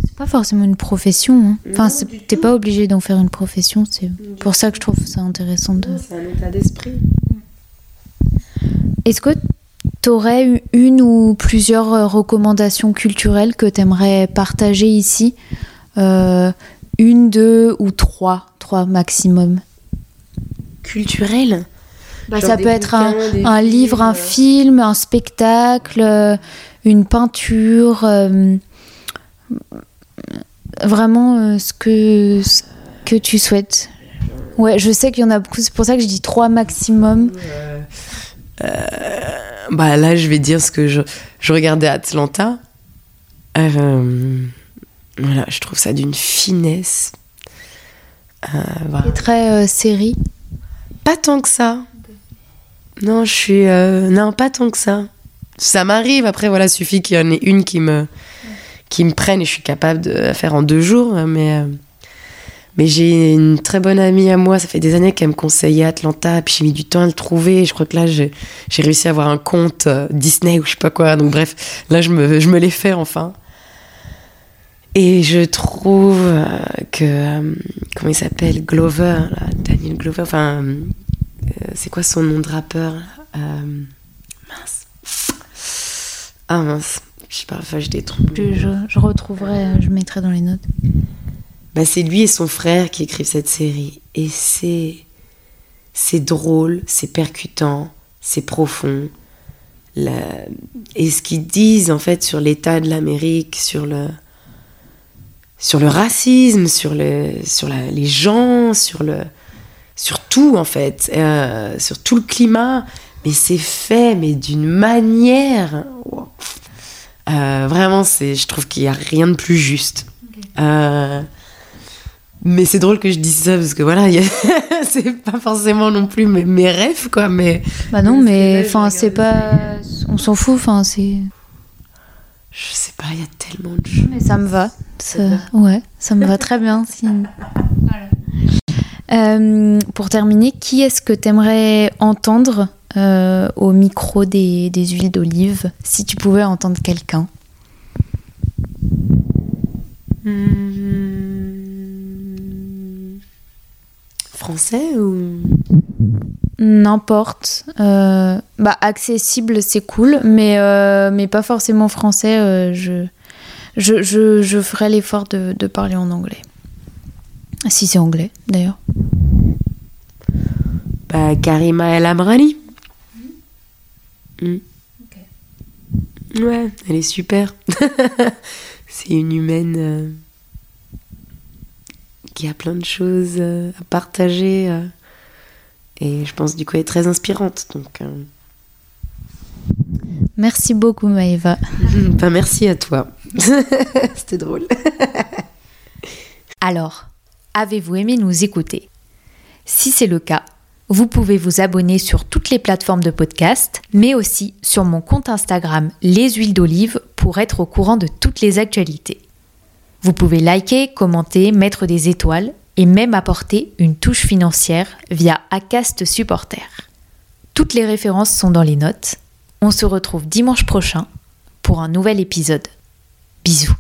S1: C'est pas forcément une profession. hein. Enfin, t'es pas obligé d'en faire une profession. C'est pour ça que je trouve ça intéressant de.
S3: c'est un état d'esprit
S1: Est-ce que tu aurais une ou plusieurs euh, recommandations culturelles que tu aimerais partager ici? Euh, Une, deux ou trois Trois maximum.
S3: culturel?
S1: Bah, ça peut être un,
S3: bouquins, des
S1: un livre, un
S3: films.
S1: film, un spectacle, euh, une peinture. euh, vraiment euh, ce, que, ce que tu souhaites. Ouais, je sais qu'il y en a beaucoup. C'est pour ça que je dis trois maximum.
S3: Bah là je vais dire ce que je je regardais Atlanta Euh, voilà je trouve ça d'une finesse Euh, voilà.
S1: Très euh, série.
S3: Pas tant que ça. Non, je suis. euh, non, pas tant que ça. Ça m'arrive, après, voilà, suffit qu'il y en ait une qui me, qui me prenne et je suis capable de la faire en deux jours. Mais, euh, mais j'ai une très bonne amie à moi, ça fait des années qu'elle me conseillait Atlanta, puis j'ai mis du temps à le trouver. Je crois que là, j'ai réussi à avoir un compte euh, Disney ou je sais pas quoi. Donc, bref, là, je me, je l'ai fait enfin. Et je trouve euh, que. euh, comment il s'appelle? Glover, là, Daniel Glover, enfin. c'est quoi son nom de rappeur Mince. Ah mince. Je sais pas, enfin, j'ai des trous.
S1: Je, je, je retrouverai, je mettrai dans les notes.
S3: Bah, c'est lui et son frère qui écrivent cette série. Et c'est. C'est drôle, c'est percutant, c'est profond. La- Et ce qu'ils disent, en fait, sur l'état de l'Amérique, sur le. Sur le racisme, sur, le, sur la- les gens, sur le. Sur tout, en fait. euh, sur tout le climat. Mais c'est fait, mais d'une manière. Wow. Euh, vraiment, c'est, je trouve qu'il n'y a rien de plus juste. Euh, mais c'est drôle que je dise ça parce que voilà, c'est pas forcément non plus mes, mes rêves, quoi. Mais
S1: Bah non, mais enfin, c'est pas. On s'en fout, enfin, c'est.
S3: je sais pas, il y a tellement de choses.
S1: Mais ça me va. Ça- Ouais, ça me va très bien. si- Euh, pour terminer, qui est-ce que t'aimerais entendre euh, au micro des, des huiles d'olive si tu pouvais entendre quelqu'un?
S3: Hmm. Français ou?
S1: N'importe. Euh, bah, accessible, c'est cool, mais, euh, mais pas forcément français. euh, je, je, je, je ferai l'effort de, de parler en anglais. Si c'est anglais, d'ailleurs.
S3: Bah, Karima El Amrani. Hmm. Ouais, elle est super. c'est une humaine qui a plein de choses euh, à partager. euh, et je pense du coup elle est très inspirante. Donc, euh,
S1: Merci beaucoup, Maëva.
S3: bah, merci à toi. C'était drôle.
S1: Alors, avez-vous aimé nous écouter? Si c'est le cas, vous pouvez vous abonner sur toutes les plateformes de podcast, mais aussi sur mon compte Instagram Les Huiles d'Olive pour être au courant de toutes les actualités. Vous pouvez liker, commenter, mettre des étoiles et même apporter une touche financière via Acast Supporter. Toutes les références sont dans les notes. On se retrouve dimanche prochain pour un nouvel épisode. Bisous